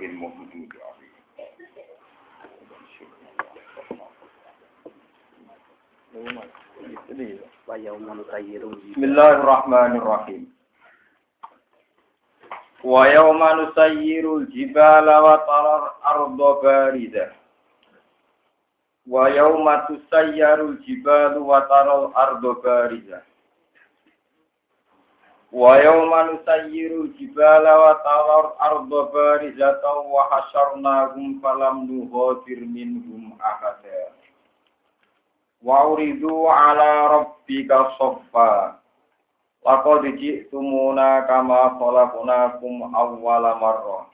maghdubi alaihim. Bismillahirrahmanirrahim. Wa yawma nusayyirul jibala wa tarar arda baridah. Wa yawma tusayyarul jibalu wa taral arda baridah. Wa yawma nusayyirul jibala wa tarar arda barizatan wa hasyarnahum falam nughadir minhum ahada. Wa uridu ala rabbika soffa. Laqad ji'tumuna kama khalaqnakum awwala marrah.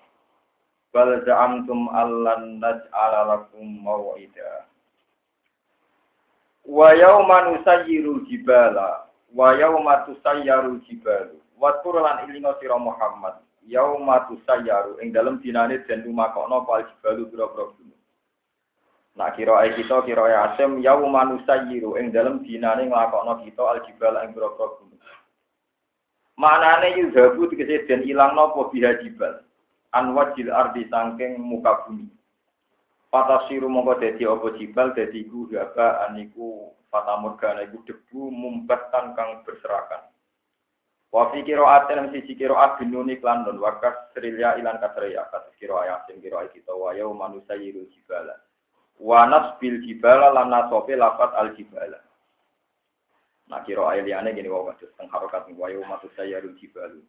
Bal za'amtum allan naj'ala lakum maw'ida. Wa yawma nusayyirul jibala wa yawma tusayyarul jibalu. Wa lan ilino sira Muhammad. Yauma tusayyaru ing dalem dinane den lumakokno pal jibalu gunung. Nak kira kita kira Asim yauma nusayyiru ing dalem dinane nglakokno kita aljibal ing pira-pira gunung. Manane yudhabu tegese den ilangno apa biha jibal. An wajil ardi sangking muka bumi. Fatasiru mongko dadi apa jibal dadi ku gaba aniku fatamurgana iku debu mumbatan kang berserakan. Wa fi qira'atin siji qira'at binuni klan don wakas srilya ilan kasriya kados qira'at yasin qira'at kita wa yauma nusayyiru jibala. Wa nasbil jibala lan nasofe lafat al jibala. Nah kira ayat gini wae kados teng harokat wayu matu sayarul jibalu.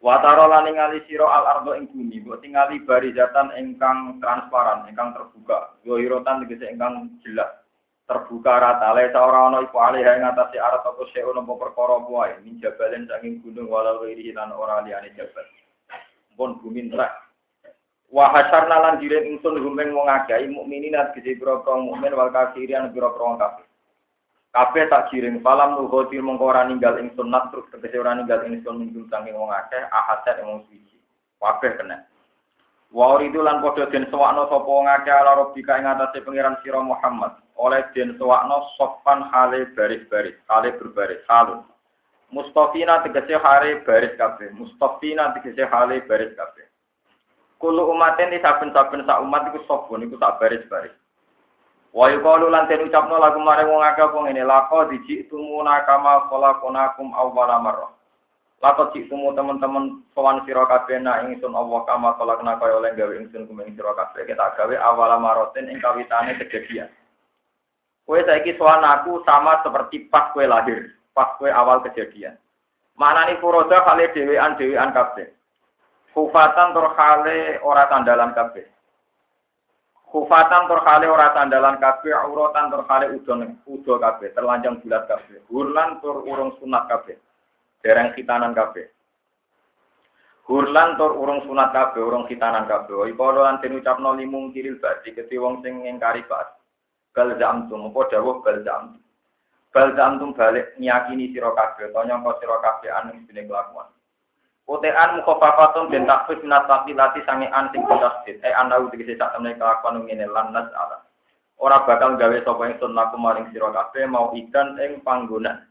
Wa taro lan ningali sira al ardo ing bumi, mbok tingali barizatan ingkang transparan, ingkang terbuka. Zohirotan tegese ingkang jelas. Terbuka rata le ora ana iku alih ing atase arat apa sing ono perkara wae, min jabalen saking gunung walau iri lan ora liyane jabal. Pun bumi neraka. Wa hasyarna lan jiren ingsun humeng wong akeh mukminin at gede boro mukmin wal kafirin boro wong kafir. Kabeh tak giring falam nuhotir mengko ora ninggal ing sunat terus tegese ora ninggal ing sun minggu saking wong akeh ahad wong suci. Kabeh kena. Wa uridu lan padha den sewakno sapa wong akeh ala rabbika ing atase pangeran sira Muhammad. Oleh den sewakno sopan hale baris-baris, hale berbaris, halun. Mustafina tegese hale baris kabeh. Mustafina tegese hale baris kabeh. Kulo umaten di saben-saben sak umat iku sapa niku tak baris-baris. Wa yuqalu lan den ucapno lagu mare wong akeh apa ngene lako diji tumuna kama khalaqnakum awwala marrah. Lako tumu teman-teman sowan sira kabeh na ingsun Allah kama khalaqna kaya oleh gawe ingsun kumeng sira kabeh kita gawe awwala marratin ing kawitane kejadian. Kowe saiki sowan aku sama seperti pas kowe lahir, pas kowe awal kejadian. Manani furoda kale dhewean dhewean kabeh. Kufatan tur kale ora tandalan kabeh. Kufatan terkali ora sandalan kabeh, auratan terkali udon udo kabeh, terlanjang bulat kabeh. Hurlan tur urung sunat kabeh. Dereng khitanan kabeh. Hurlan tur urung sunat kabeh, urung khitanan kabeh. Iku lan den ucapno limung kiril badi keti wong sing ngingkari bas. Bal zamtum apa dawuh bal zamtum. Bal zamtum balik nyakini sira kabeh, to nyangka sira kabeh anu dene kelakuan. Utean mukhafafatun den takfif minat lati sangean sing tasdid. Eh anda kese sak temne kelakuan ngene lan nas ala. Ora bakal gawe sapa ingsun laku maring sira kabeh mau ikan ing panggonan.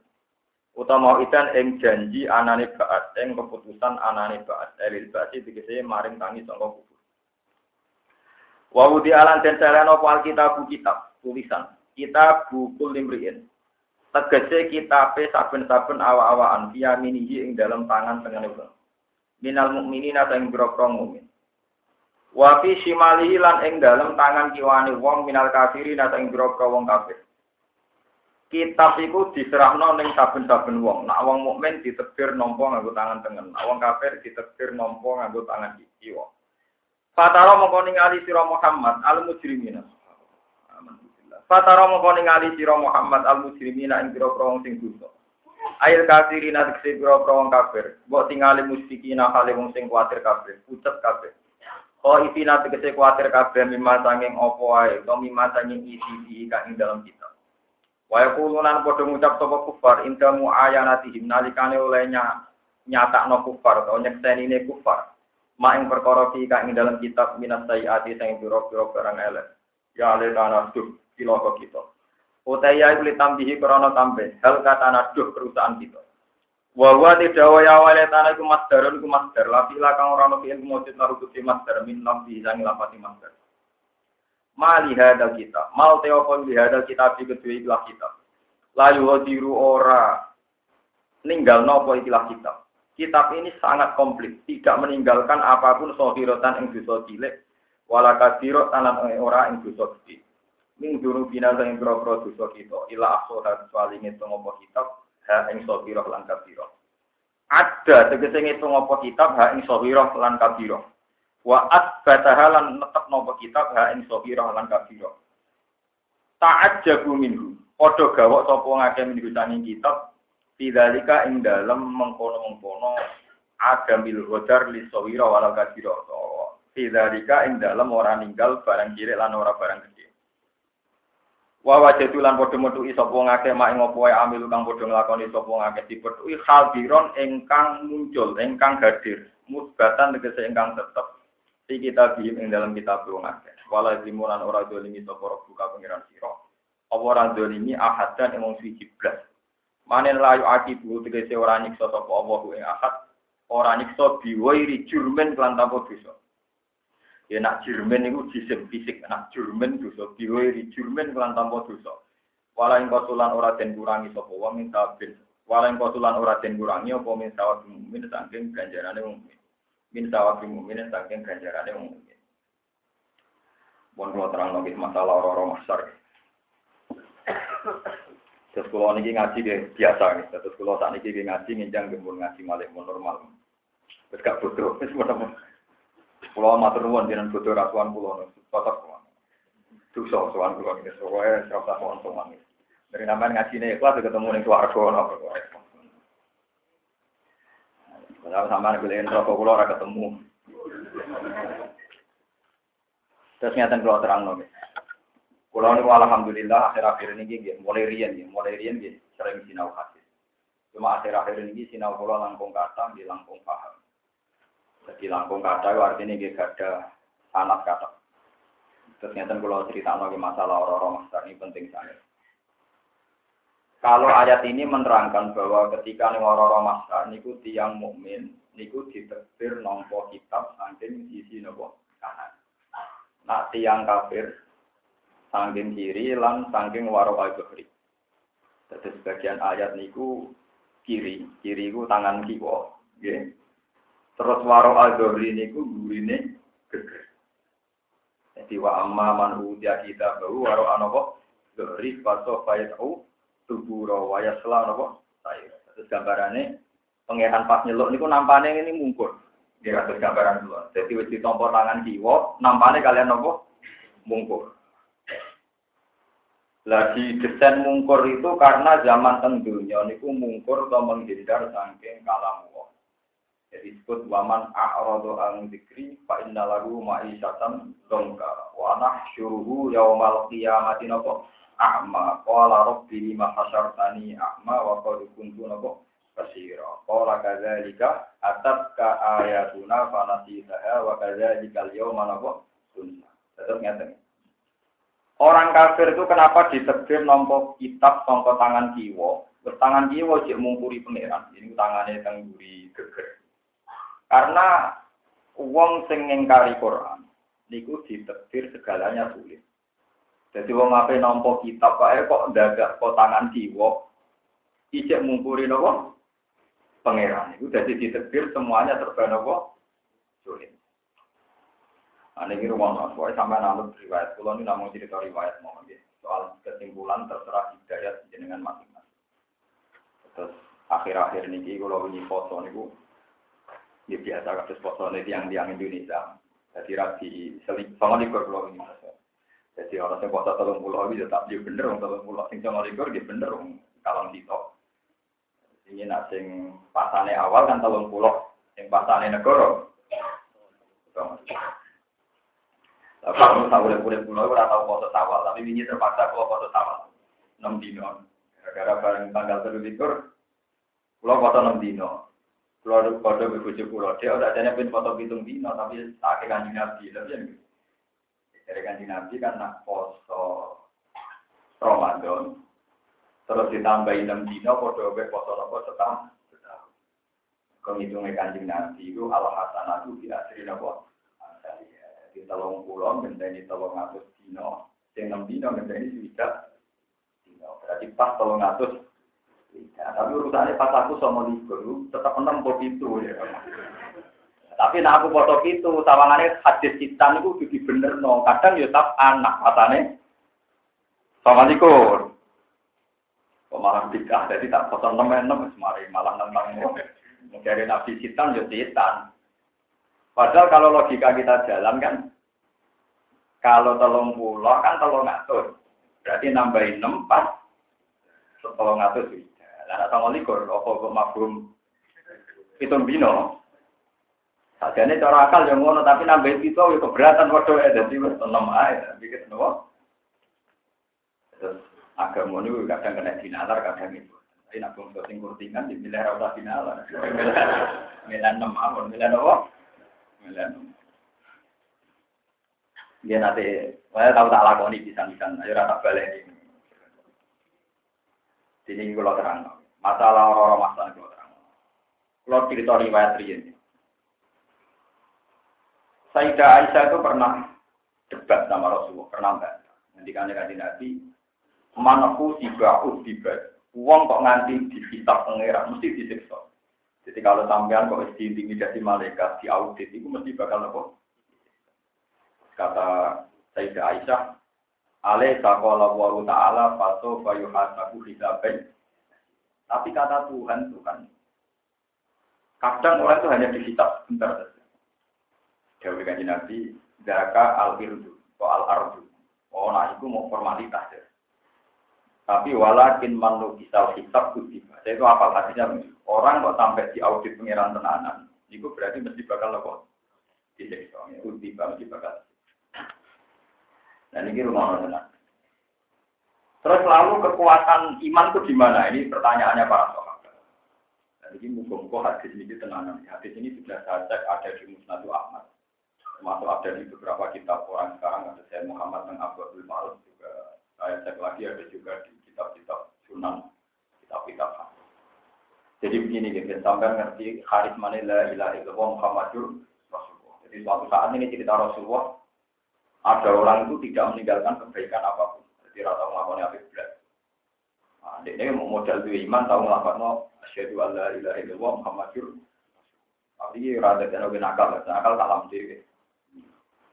Utawa mau ikan ing janji anane baat ing keputusan anane baat. Elil basi tegese maring tangi sangka kubur. Wa wudi alan den sarana apa alkitab kitab tulisan. Kitab buku limriin. Tegese kitabe saben-saben awa-awaan via minihi ing dalam tangan tengene minal mukminina ing boro mukmin. Wa fi shimalihi lan ing dalem tangan kiwane wong minal kafirin ing boro wong kafir. Kitab iku diserahno ning saben-saben wong. Nak wong mukmin ditebir nampa nganggo tangan tengen, nak wong kafir ditebir nampa nganggo tangan kiwa. Fatara mongko ningali sira Muhammad al mujrimina. Fatara mongko ningali sira Muhammad al mujrimina ing boro wong sing dosa. Ail kafirina tegese pira wong kafir. Mbok tingali musyrikina kale wong sing kuatir kafir, pucet kafir. Oh ifina tegese kuatir kabeh mimma sanging apa wae, to mimma sanging isi kang ing dalam kitab. Wa yaqulunan padha ngucap sapa kufar indamu ayanatihim nalikane oleh nyatakno kufar utawa nyeksenine kufar. Ma ing perkara fi kang ing dalam kitab minas sayiati sing pira-pira barang elek. Ya ale tanah duh cilaka kita. Utaya iku tambihi krana tambe, hal kata naduh perusahaan kita. Wa wa tidak wa ya wale tanah iku masdarun iku masdar. Lafi la kang ora ono fi'il mujud naru kusi masdar min lafzi sang lafati masdar. Mali hadal kitab. Mal te apa li hadal kitab iki kedue ikhlas kitab. La yuhadiru ora ninggal nopo ikhlas kitab. Kitab ini sangat komplit, tidak meninggalkan apa pun sohirotan ing dosa cilik, wala kadiro tanan ora ing dosa gede. Ming duru bina ing pro-pro dosa kita, ila aksoha kecuali ngitung apa kitab, ha ing sohiroh lan kabiro. Ada tegese ngitung apa kitab ha ing sohiroh lan kabiro. Wa asbataha lan netep napa kitab ha ing sohiroh lan kabiro. Ta'ajjabu minhu. Padha gawok sapa ngake minhu saking kitab Tidalika ing dalem mengkono-mengkono ada mil hodar li sohiro walau kabiro. Tidalika ing dalem ora ninggal barang kiri lan ora barang gede. Wa wajadu lan padha metuki sapa ngake mak ing apa amil kang padha nglakoni sapa ngake dipetuki hadiron ingkang muncul, ingkang hadir. Musbatan tegese ingkang tetep di kita bihim ing dalam kitab wong akeh. Wala zimulan ora dolimi sapa buka pengiran sira. Apa ora dolimi ahadan emong suci blas. Manen layu akibu tegese ora nyiksa sapa Allah ing ahad. Ora nyiksa biwairi jurmen kelan tanpa dosa. Ya nak jurmen niku jisim fisik, nak jurmen dosa biwairi jurmen kelan tanpa dosa. Wala ing kotulan ora den kurangi sapa wa min sabin. Wala ing kotulan ora den kurangi apa min sawab mukmin saking ganjarane mukmin min sawab mukmin saking ganjarane wong mukmin. Bon kula terang lagi masalah orang-orang masar. Terus kalau niki ngaji deh biasa nih. Terus kalau saat niki ngaji nginjang gembul ngaji malik mau normal. Terus gak bodoh. Terus mana Pulau matur nuwun jenengan bodoh rasuan pulau cocok kok. Dosa sowan kula iki sowae serasa mohon sowan. Dari namanya ngaji nih ikhlas ketemu ning keluarga ono kok. Kalau sama beliin rokok kulo ora ketemu. Terus nyata kalau terang nih. Kulo niku alhamdulillah akhir-akhir ini gini, mulai rian ya, mulai rian gini, sering sinau hadis. Cuma akhir-akhir ini sinau kulo langkung kata, di langkung paham. Jadi langkung kata artinya gini ada sanat kata. Terus nyata kulo cerita lagi masalah orang-orang master ini penting sangat. Kalau ayat ini menerangkan bahwa ketika orang-orang masa niku tiang mukmin niku diterbir nompo kitab saking sisi nopo kanan. Nah tiang kafir saking kiri lan saking waro al-bahri. Jadi sebagian ayat niku kiri, kiri ku tangan kiwa, nggih. Terus waro al-bahri niku gurine geger. Jadi wa amma man udia kita bahu waro anopo bahri faso fayatau tuburo waya selah nopo saya terus gambarannya pangeran pas nyeluk niku nampane ini mungkur. Dia terus gambaran dulu. Jadi wis ditompo tangan kiwa nampane kalian nopo mungkur. Lagi desain mungkur itu karena zaman tentunya niku mungkur atau menghindar saking kalam Allah. Jadi disebut waman a'radu ang dikri fa inna lahu ma'isyatan dongka wa nahsyuruhu yaumal qiyamati nopo a'ma qala rabbi lima hasyartani a'ma wa qad kuntu nabo basira qala kadzalika atatka ayatuna fa nasitaha wa kadzalika al-yawma nabo sunna tetep ngeten Orang kafir itu kenapa ditebir nompo kitab songko tangan kiwo? Bertangan kiwo cek mungkuri pangeran. Ini tangannya tengguri geger. Karena uang sing ngingkari Quran, niku ditebir segalanya sulit. Jadi wong ape nampa kitab wae kok ndadak kok tangan kiwa. Ijek mungkuri napa? Pangeran itu jadi ditebir semuanya serba napa? Sulit. Ane iki rumah mas, pokoknya sampai nanut riwayat. Kulo ini namun cerita riwayat mau nggih. Soal kesimpulan terserah hidayat jenengan masing-masing. Terus akhir-akhir niki kulo wingi foto niku ya biasa kados foto yang tiang Indonesia. Jadi rapi seling sama di kulo wingi jadi orang yang kuasa tolong pulau itu tetap dia bener, orang tolong pulau sing sama likur dia bener, kalau sitok. Ini nak pasane awal kan tolong pulau, sing pasane negoro. Tapi kamu tahu boleh boleh pulau, orang tahu foto awal, tapi ini terpaksa kalau foto awal. Enam dino, gara-gara bareng tanggal terlikur, pulau foto enam dino. Pulau foto bebuju pulau, dia udah ada pin foto hitung dino, tapi tak kanjeng nabi, tapi yang dari kanji Nabi kan nak poso Ramadan. Terus ditambahin enam dino, podo be poso nopo setahun. Kengitungnya kanjeng Nabi itu al hasanatu di asri nabo. Di telung pulau ngenteni telung atus dino. Sing enam dino ngenteni swidak dino. Berarti pas telung atus. Ya, tapi urusannya pas aku sama likur, tetap enam pot itu ya. Tapi nak aku foto itu, tawangannya hadis citan itu jadi bener no. Kadang ya tak anak katanya. Sama likur. Pemalang tiga, jadi tak foto enam, semari malah nentang. Dari Nabi Sitan, ya Sitan. Padahal kalau logika kita jalan kan, kalau telung pulau kan telung ngatur. Berarti nambahin enam pas, telung ngatur sudah. Lalu sama likur, apa kok mafhum hitung bino. Sajane cara akal yang ngono tapi nambahin itu ya keberatan waduh ya jadi wis enam ae bikin nopo. Terus agama ini kadang kena dinalar kadang itu. Tapi nak bangsa sing kurtingan di milih ora usah dinalar. Milih enam awon milih nopo? Enam. Dia nanti, saya tahu tak lakoni bisa-bisa, ayo rata balik ini. Sini kalau terang, masalah orang-orang masalah kalau terang. Kalau cerita riwayat ini. Sayyidah Aisyah itu pernah debat sama Rasulullah, pernah enggak? Nanti kan kanji Nabi, manaku tiba tiba. Uang kok nganti kitab pengeran, mesti disiksa. Jadi kalau sampean kok diintimidasi malaikat, di audit, itu mesti bakal apa? Kata Sayyidah Aisyah, Ale sakola wa ta'ala faso fayuhasabu hisaben. Tapi kata Tuhan itu kan, kadang orang itu hanya di kitab sebentar Dewi kanji Nabi, Zaka al-irdu, atau al-ardu. Oh, nah itu mau formalitas ya. Tapi walakin manu kisah hisab kutiba. Saya itu apa hadisnya? Orang kok sampai di audit pengiran tenanan, itu berarti mesti bakal lepas. Disiksa, kutiba mesti bakal. Dan ini rumah tenan. Terus lalu kekuatan iman itu di mana? Ini pertanyaannya para sahabat. Dan ini muka-muka hadis ini tenanan. Hadis ini sudah saya cek ada di Musnadu Ahmad termasuk ada di beberapa kitab orang sekarang ada saya Muhammad dan Abdul Malik juga. Saya cek lagi ada juga di kitab-kitab Sunan kitab-kitab jadi begini gitu. Sampai ngerti haris mana la ilaha illallah Muhammadur Rasulullah. Jadi suatu saat ini cerita Rasulullah ada orang itu tidak meninggalkan kebaikan apa pun. Jadi rata melakukan apa belas nah, ini modal itu iman tahu melakukan asyhadu alla ilaha illallah Muhammadur tapi rada dan nakal, nakal tak lampu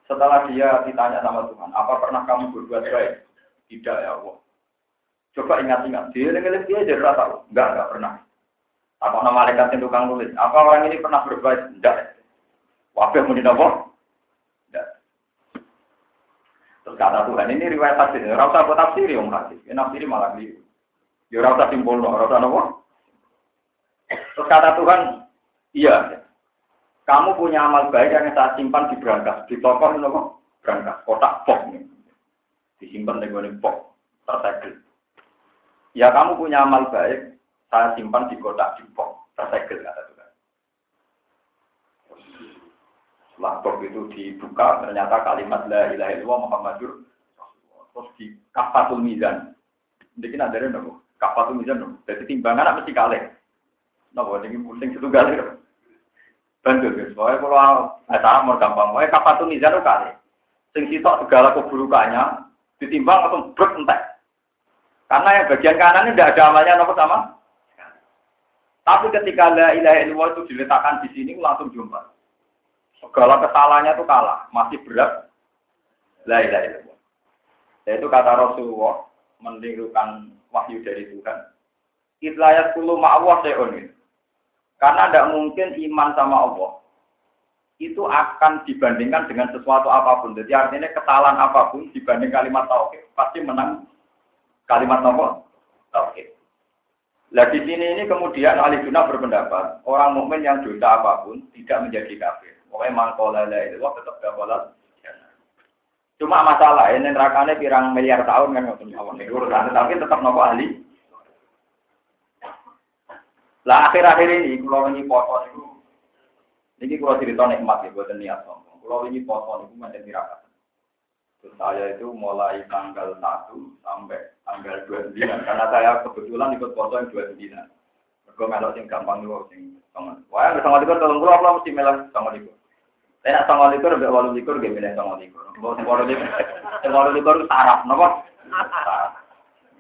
setelah dia ditanya sama Tuhan, apa pernah kamu berbuat baik? Tidak ya Allah. Coba ingat-ingat, dia dengerin dia jadi rata, enggak, enggak pernah. Apa nama malaikat yang tukang tulis? Apa orang ini pernah berbuat? Enggak. Wabah muni apa? Enggak. Terus kata Tuhan, ini riwayat hadis. Rasa buat tafsir ya, hadis. Ini tafsir malah di. Ya rasa simpul, rasa apa? Terus kata Tuhan, iya, kamu punya amal baik yang saya simpan di berangkas, di toko ini apa? Berangkas, kotak box nih. Disimpan di gue box, tersegel. Ya kamu punya amal baik, saya simpan di kotak di box, tersegel kata Tuhan. Setelah box itu dibuka, ternyata kalimat la ilaha illallah Muhammadur terus di kafatul mizan. Jadi ada nopo, kafatul mizan nopo. Jadi timbangan mesti kalih. Nopo, jadi pusing itu galih. Bantu guys, pokoknya kalau nggak mau gampang, pokoknya kapan tuh mizan kali. Sing sitok segala keburukannya ditimbang atau brek entek. Karena yang bagian kanan ini tidak ada amalnya nopo sama. Tapi ketika la ilaha illallah itu diletakkan di sini langsung jumpa. Segala kesalahannya itu kalah, masih berat. La ilaha illallah. Yaitu kata Rasulullah menirukan wahyu dari Tuhan. Itlayat kulu se'un karena tidak mungkin iman sama Allah itu akan dibandingkan dengan sesuatu apa pun. Jadi artinya kesalahan apa pun dibanding kalimat tauhid pasti menang kalimat nopo tauhid. Nah di sini ini kemudian ahli sunnah berpendapat orang mukmin yang dosa apa pun tidak menjadi kafir. Pokoknya mangkola itu tetap gabalat. Cuma masalah ini nerakane pirang miliar tahun kan nggak urusan, tapi tetap nopo ahli lah akhir-akhir ini kalau ini foto itu, ini kalau cerita nikmat ya buat niat sombong. Kalau ini foto itu macam tirakat. Terus saya itu mulai tanggal 1 sampai tanggal 29 karena saya kebetulan ikut foto yang 29. Mergo melok sing gampang niku sing sangat. Wah, nek sangat likur tolong kula kula mesti melok sangat likur. Nek nak sangat likur mbek walu likur nggih milih sangat likur. Mbok sing walu likur. Sing walu likur saraf napa?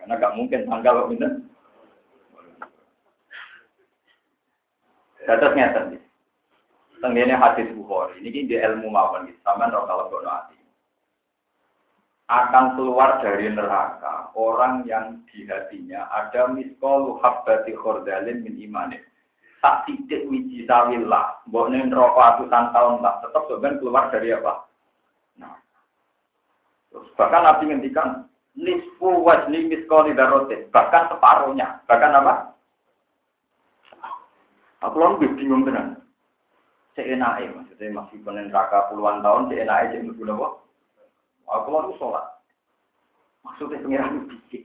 Karena gak mungkin tanggal kok. Dados ngeten. Tenggene hadis Bukhari. Ini di ilmu mawon iki. Sampeyan ora kalau hati akan keluar dari neraka orang yang di hatinya ada miskolu habbati khordalin min imanin. Tak titik wiji sawillah, mbok ning neraka atusan tahun lah, tetap sebenarnya keluar dari apa? Nah. Bahkan Nabi ngendikan nisfu wajni miskoli darote, bahkan separuhnya, bahkan apa? Aku lalu bingung tenan. Seenake maksudnya masih penen neraka puluhan tahun, cek mlebu napa? Aku lalu sholat. Maksudnya pengiran dikit.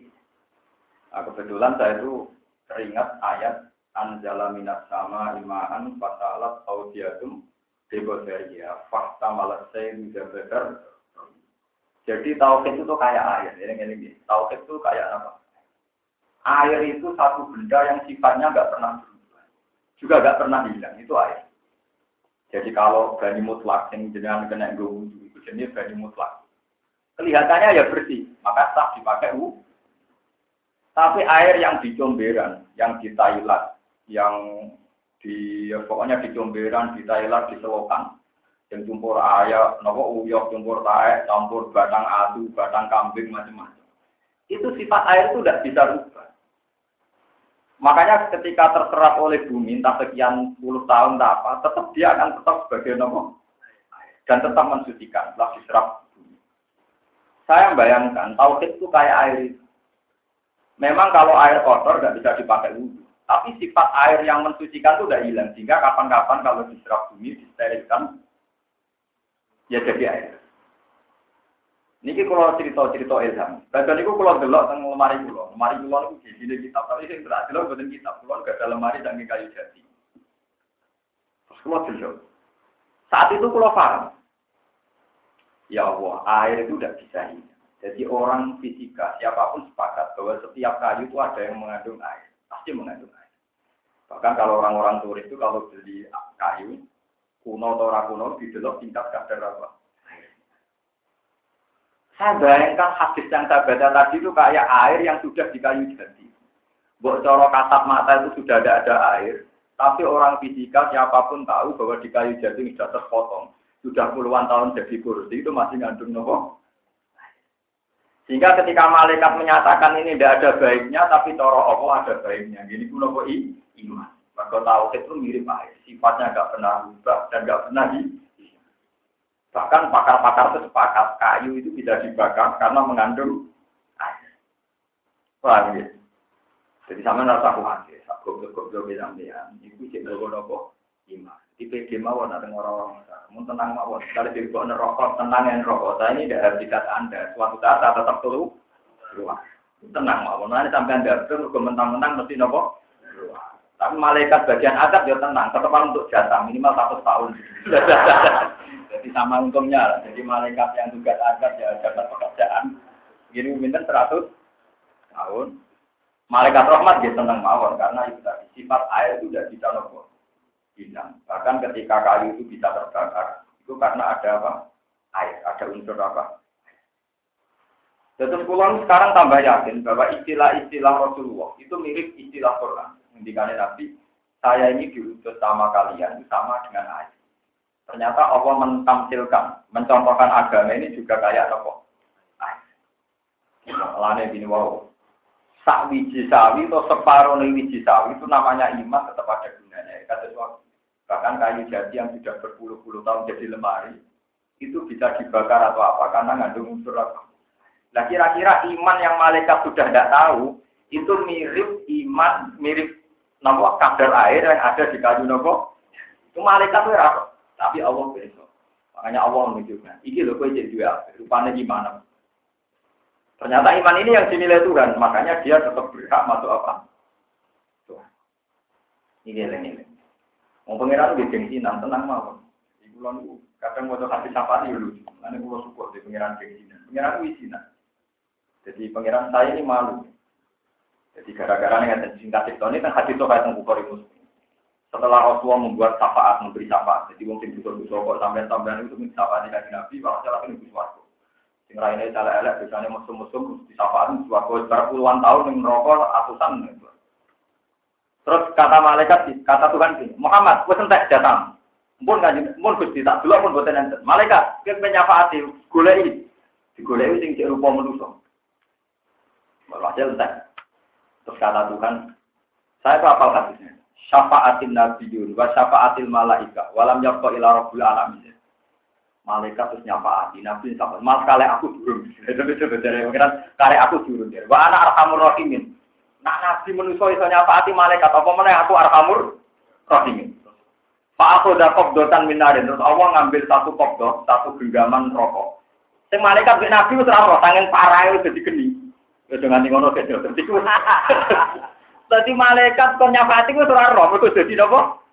Nah, kebetulan saya itu teringat ayat Anjala minat sama imaan fatalat audiatum deboseria fakta malas saya juga benar. Jadi tauhid itu kayak air. Ini ini, ini. Tauhid itu kayak apa? Air itu satu benda yang sifatnya nggak pernah berubah, juga nggak pernah hilang. Itu air. Jadi kalau bani mutlak yang jenengan kena gue itu jenis bani mutlak kelihatannya ya bersih, maka sah dipakai wudhu. Tapi air yang di Comberan, yang di Thailand, yang di ya pokoknya di Comberan, di Thailand, di Selokan, yang tumpur ayam, nopo uyok, tumpur tae, campur batang adu, batang kambing, macam-macam. Itu sifat air itu tidak bisa rubah. Makanya ketika terserap oleh bumi, entah sekian puluh tahun, tak apa, tetap dia akan tetap sebagai nopo dan tetap mensucikan setelah diserap saya bayangkan, tauhid itu kayak air. Memang kalau air kotor nggak bisa dipakai wudhu. Tapi sifat air yang mensucikan itu udah hilang. Sehingga kapan-kapan kalau diserap bumi, disterilkan, ya jadi air. Niki kalau cerita-cerita ilham. Badan itu kalau gelok tentang lemari kulo. Lemari kulo itu di sini kitab. Tapi saya tidak jelas bukan kitab. Kulo gak ada lemari dan kayu jati. Terus kulo jelas. Saat itu kulo paham. Ya Allah, air itu tidak bisa hilang. Jadi orang fisika, siapa pun sepakat bahwa setiap kayu itu ada yang mengandung air. Pasti mengandung air. Bahkan kalau orang-orang turis itu kalau beli kayu, kuno atau kuno, didelok tingkat kadar apa? Saya bayangkan hadis yang saya baca tadi itu kayak air yang sudah di kayu jadi. Buat coro kasat mata itu sudah ada ada air. Tapi orang fisika siapa pun tahu bahwa di kayu jadi sudah terpotong sudah puluhan tahun jadi kursi itu masih ngandung nopo. Sehingga ketika malaikat menyatakan ini tidak ada baiknya, tapi toro Allah ada baiknya. Pun nopo iman. Maka tahu itu mirip air, sifatnya nggak pernah berubah dan nggak pernah di. Bahkan pakar-pakar itu sepakat kayu itu bisa dibakar karena mengandung air. Paham ya? Jadi sama rasa khawatir, goblok-goblok bilang dia, itu cek nopo iman. Di PG mawon ada orang-orang mau tenang mawon. Kalau di bawah rokok, tenang yang rokok. Saya ini tidak kata Anda. Suatu saat saya tetap keluar. Keluar. Tenang mawon. Nanti sampai Anda itu mentang-mentang mesti nopo. Tapi malaikat bagian adab ya tenang. Tetap untuk jatah minimal satu tahun. Jadi sama untungnya. Jadi malaikat yang tugas adab ya jatah pekerjaan. Gini minta seratus tahun. Malaikat rahmat dia tenang mawon karena itu tadi sifat air itu tidak bisa nopo hilang. Bahkan ketika kayu itu bisa terbakar, itu karena ada apa? Air, ada unsur apa? Terus pulang sekarang tambah yakin bahwa istilah-istilah Rasulullah itu mirip istilah Quran. Indikasi Nabi, saya ini diutus sama kalian sama dengan air. Ternyata Allah mentamsilkan, mencontohkan agama ini juga kayak apa? Lane gini wow. Sak wiji sawi atau separuh wiji sawi itu namanya iman tetap ada gunanya. Kata Bahkan kayu jati yang sudah berpuluh-puluh tahun jadi lemari, itu bisa dibakar atau apa, karena ngandung unsur apa. Nah kira-kira iman yang malaikat sudah tidak tahu, itu mirip iman, mirip nopo kadar air yang ada di kayu nopo. Itu malaikat itu apa? Tapi Allah besok. Makanya Allah menunjukkan. Iki loh kue jadi dua, rupanya gimana? Ternyata iman ini yang dinilai Tuhan, makanya dia tetap berhak masuk apa? Tuhan. Ini nilai-nilai. Mau pangeran di gengsinan, tenang mawon. Ibu lan kadang mau kasih sapati lucu. Nanti pulau syukur di pangeran gengsinan. Pangeran isinan. Jadi pangeran saya ini malu. Jadi gara-gara ini singkat cerita ini kan hadis yang Bukhari Muslim. Setelah Rasulullah membuat syafaat, memberi syafaat, jadi mungkin bisa kok sampai-sampai itu minta syafaat di kaji Nabi, malah salah ini bisa waktu. Sing ini salah elek, biasanya musuh-musuh di syafaat di suatu puluhan tahun yang merokok atusan. Terus kata malaikat, kata Tuhan ini, Muhammad, gue sentek datang. Pun kan, pun gusti tak dulu pun buatan enten. Malaikat, kita menyafaati, golei, digolei sing cek rupa manusia. Walhasil entek. Terus kata Tuhan, saya tuh apal hadisnya. Syafaatin nabiyun wa syafaatil malaika walam yabqa ila rabbil alamin. Malaikat terus nyafaati nabi sampai mal kali aku turun. Itu itu dari pengiran kali aku turun. Wa ana arhamur rahimin. Nah nabi manusia iso nyafaati malaikat apa mana aku arhamur rahimin. Pak aku udah dotan minarin terus Allah ngambil satu kopdo, satu genggaman rokok. Sing malaikat bin nabi wis ora tangen parah itu jadi geni. Wis nganti ngono dadi ku. Dadi malaikat kok nyafati ku ora roh, mergo dadi napa?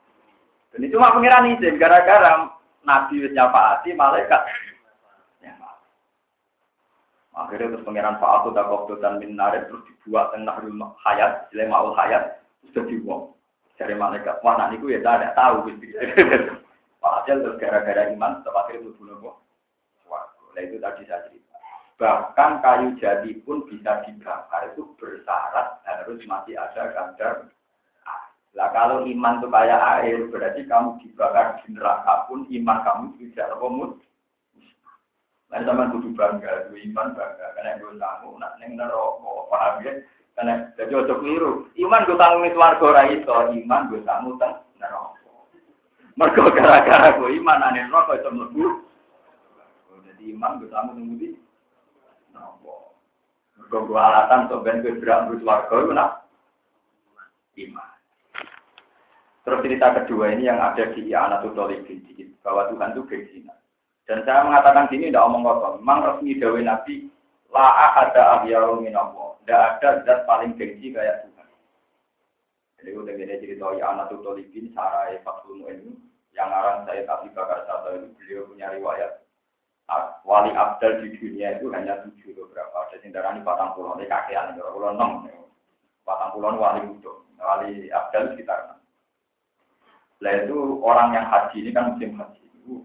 Ini cuma pengiran izin gara-gara nabi wis nyafaati malaikat. Akhirnya terus pengiran Pak Aku waktu dan minaret terus dibuat tengah rumah hayat, jelek maul hayat, sudah dibuang. Dari malaikat, wah nanti gue ya tidak tahu. Padahal terus gara-gara iman, tepatnya itu bunuh Wah, itu tadi saya cerita. Bahkan kayu jati pun bisa dibakar itu bersyarat harus masih ada kadar Lah kalau iman itu kayak air, berarti kamu dibakar di neraka pun iman kamu tidak remut. Nah, zaman kudu bangga, itu iman bangga, karena gue tamu, nak neng neraka, paham ya? Karena jadi ojo keliru. Iman gue tamu itu warga ora iso, iman gue tamu teng neraka. Mergo gara-gara gue iman ane neraka itu mlebu. Jadi iman gue tamu nunggu Mergo alatan ben kowe berak mlebu swarga iku nak iman. Terus cerita kedua ini yang ada di anak Tolibin bahwa Tuhan itu berzina. Dan saya mengatakan gini tidak omong kosong. Memang resmi dawe Nabi la ada ahyaru minallah. Tidak ada zat paling gengsi kayak Tuhan. Jadi udah gini cerita ya anak Tolibin Sarah Fatul ini yang arang saya tapi bakar satu itu beliau punya riwayat wali abdal di dunia itu hanya tujuh beberapa. Ada sindaran di Batang Pulau, ini kakean, Pulau enam. Batang Pulau wali itu, wali abdal sekitar enam. Nah itu orang yang haji ini kan musim haji itu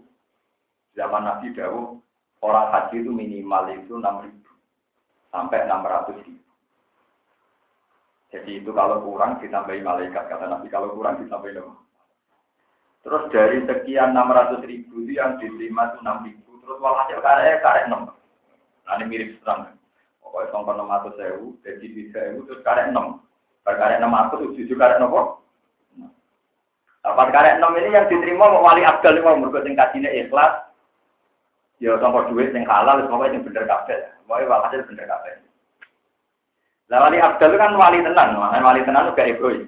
zaman Nabi Dawud orang haji itu minimal itu enam ribu sampai enam ratus ribu. Jadi itu kalau kurang ditambahi malaikat kata Nabi kalau kurang ditambahi. Terus dari sekian enam ratus ribu itu yang diterima itu enam ribu Terus walhasil karek karek enam. Nah, ini mirip serang. Pokoknya songkon enam ratus sewu, jadi tiga sewu, terus karek enam. Karek enam ratus, tujuh karek nopo. Dapat karek enam ini yang diterima wali abdal ini mau mergo sing kajine ikhlas. Ya songkon duit sing halal, semoga yang bener kabeh. Pokoknya walhasil bener kabeh. Lah wali abdal kan wali tenan, wali tenan juga egois.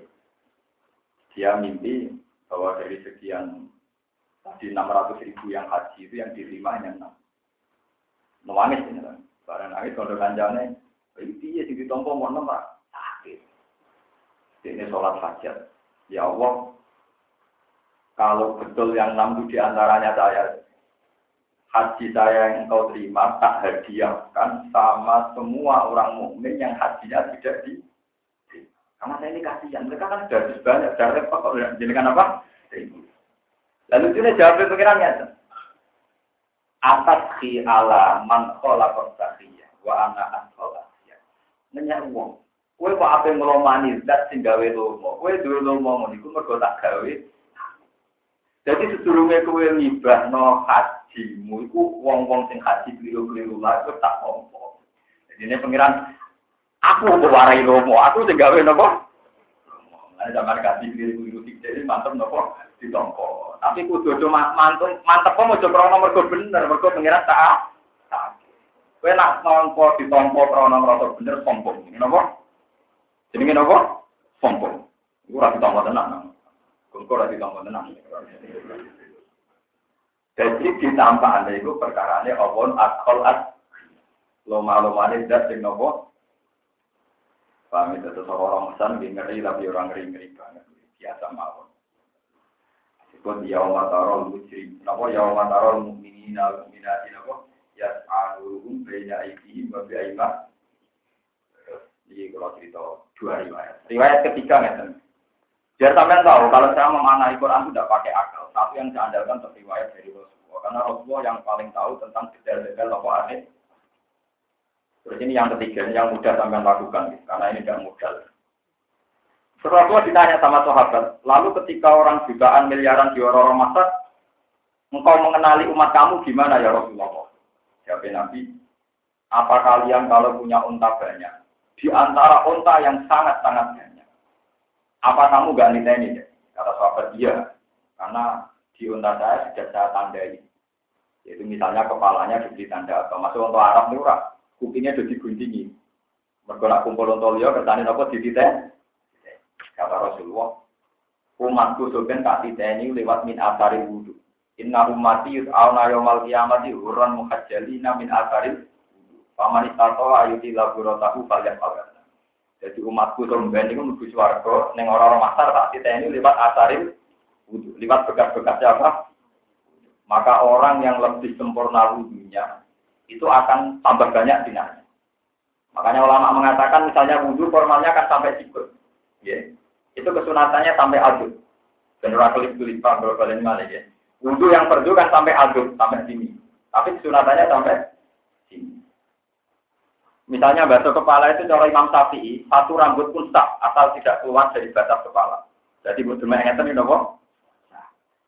Dia mimpi bahwa dari sekian Tadi 600 ribu yang haji itu yang diterima hanya 6. Nangis ini kan. Barang nangis kalau kanjane, itu dia di tompo mau nomor sakit. Ini sholat hajat. Ya Allah, kalau betul yang enam itu di antaranya saya, haji saya yang engkau terima tak hadiahkan sama semua orang mukmin yang hajinya tidak di karena saya ini kasihan, mereka kan sudah banyak, sudah repot, kok jadikan apa? Lalu itu jawab pengiran ya. Atas ki ala man khola korsahiyah wa ana an kholasiyah. Nanya uang. Kue kok apa ngelomani zat sing gawe lomo. Kue duwe lomo ngono iku mergo tak gawe. Jadi sedurunge kowe ngibah no hajimu iku wong-wong sing haji keliru-keliru lah iku tak ompo. Jadi ini pengiran aku kok warai lomo, aku sing gawe nopo? Ada zaman kasih keliru-keliru jadi mantep nopo ditompo. Tapi kudu do mantep mantep kok aja krana mergo bener, mergo pengiran tak Kowe nak nampa ditampa krana ngrasa bener sombong. Napa? Jenenge napa? Sombong. Iku ora ditampa tenan. Kok ora ditampa tenan. Jadi ditampa anda itu perkara ini awon akal at loma-loma ini dat sing nopo. Paham itu seorang pesan ngeri tapi orang ngeri-ngeri banget. Biasa mawon. Disebut yauma tarol mujrim. Napa yauma tarol mukminina wal mukminati napa? Yas'aluhum baina aydihim wa bi ayman. Terus iki kalau cerita dua riwayat. Riwayat ketiga nggak Biar sampean tahu kalau saya memaknai Quran tidak pakai akal, tapi yang saya andalkan riwayat dari Rasulullah. Karena Rasulullah yang paling tahu tentang detail-detail apa aneh. Terus ini yang ketiga, yang mudah sampean lakukan, karena ini tidak mudah. Rasulullah ditanya sama sahabat, lalu ketika orang jutaan miliaran di orang masa, engkau mengenali umat kamu gimana ya Rasulullah? Jawab Nabi, apa kalian kalau punya unta banyak? Di antara unta yang sangat-sangat banyak apa kamu gak niteni? Kata sahabat dia, karena di unta saya sudah saya tandai. Yaitu misalnya kepalanya diberi tanda apa. Masuk untuk Arab murah, kupingnya sudah diguntingi. Mereka kumpul untuk liya, kertani apa di titen? Kata Rasulullah, umatku sebenarnya tak titeni lewat min asari wudhu. Inna ummati yud'auna yawmal qiyamati hurran muhajjalina min asari. Paman istato ayuti laburotahu falyak falyak. Jadi umatku somben itu menuju suarga, neng orang-orang masar tak kita ini lewat asarin wudhu, lewat bekas-bekasnya apa? Maka orang yang lebih sempurna wudhunya itu akan tambah banyak dinanya. Makanya ulama mengatakan misalnya wudhu formalnya akan sampai sikut. Ya. Itu kesunatannya sampai aduk. Dan orang kelip kelip pak berapa malah ya. Wudhu yang perdu kan sampai aduk, sampai sini. Tapi kesunatannya sampai sini. Misalnya basuh kepala itu cara Imam Syafi'i, satu rambut pun sah, asal tidak keluar dari batas kepala. Jadi cuma yang ini nopo.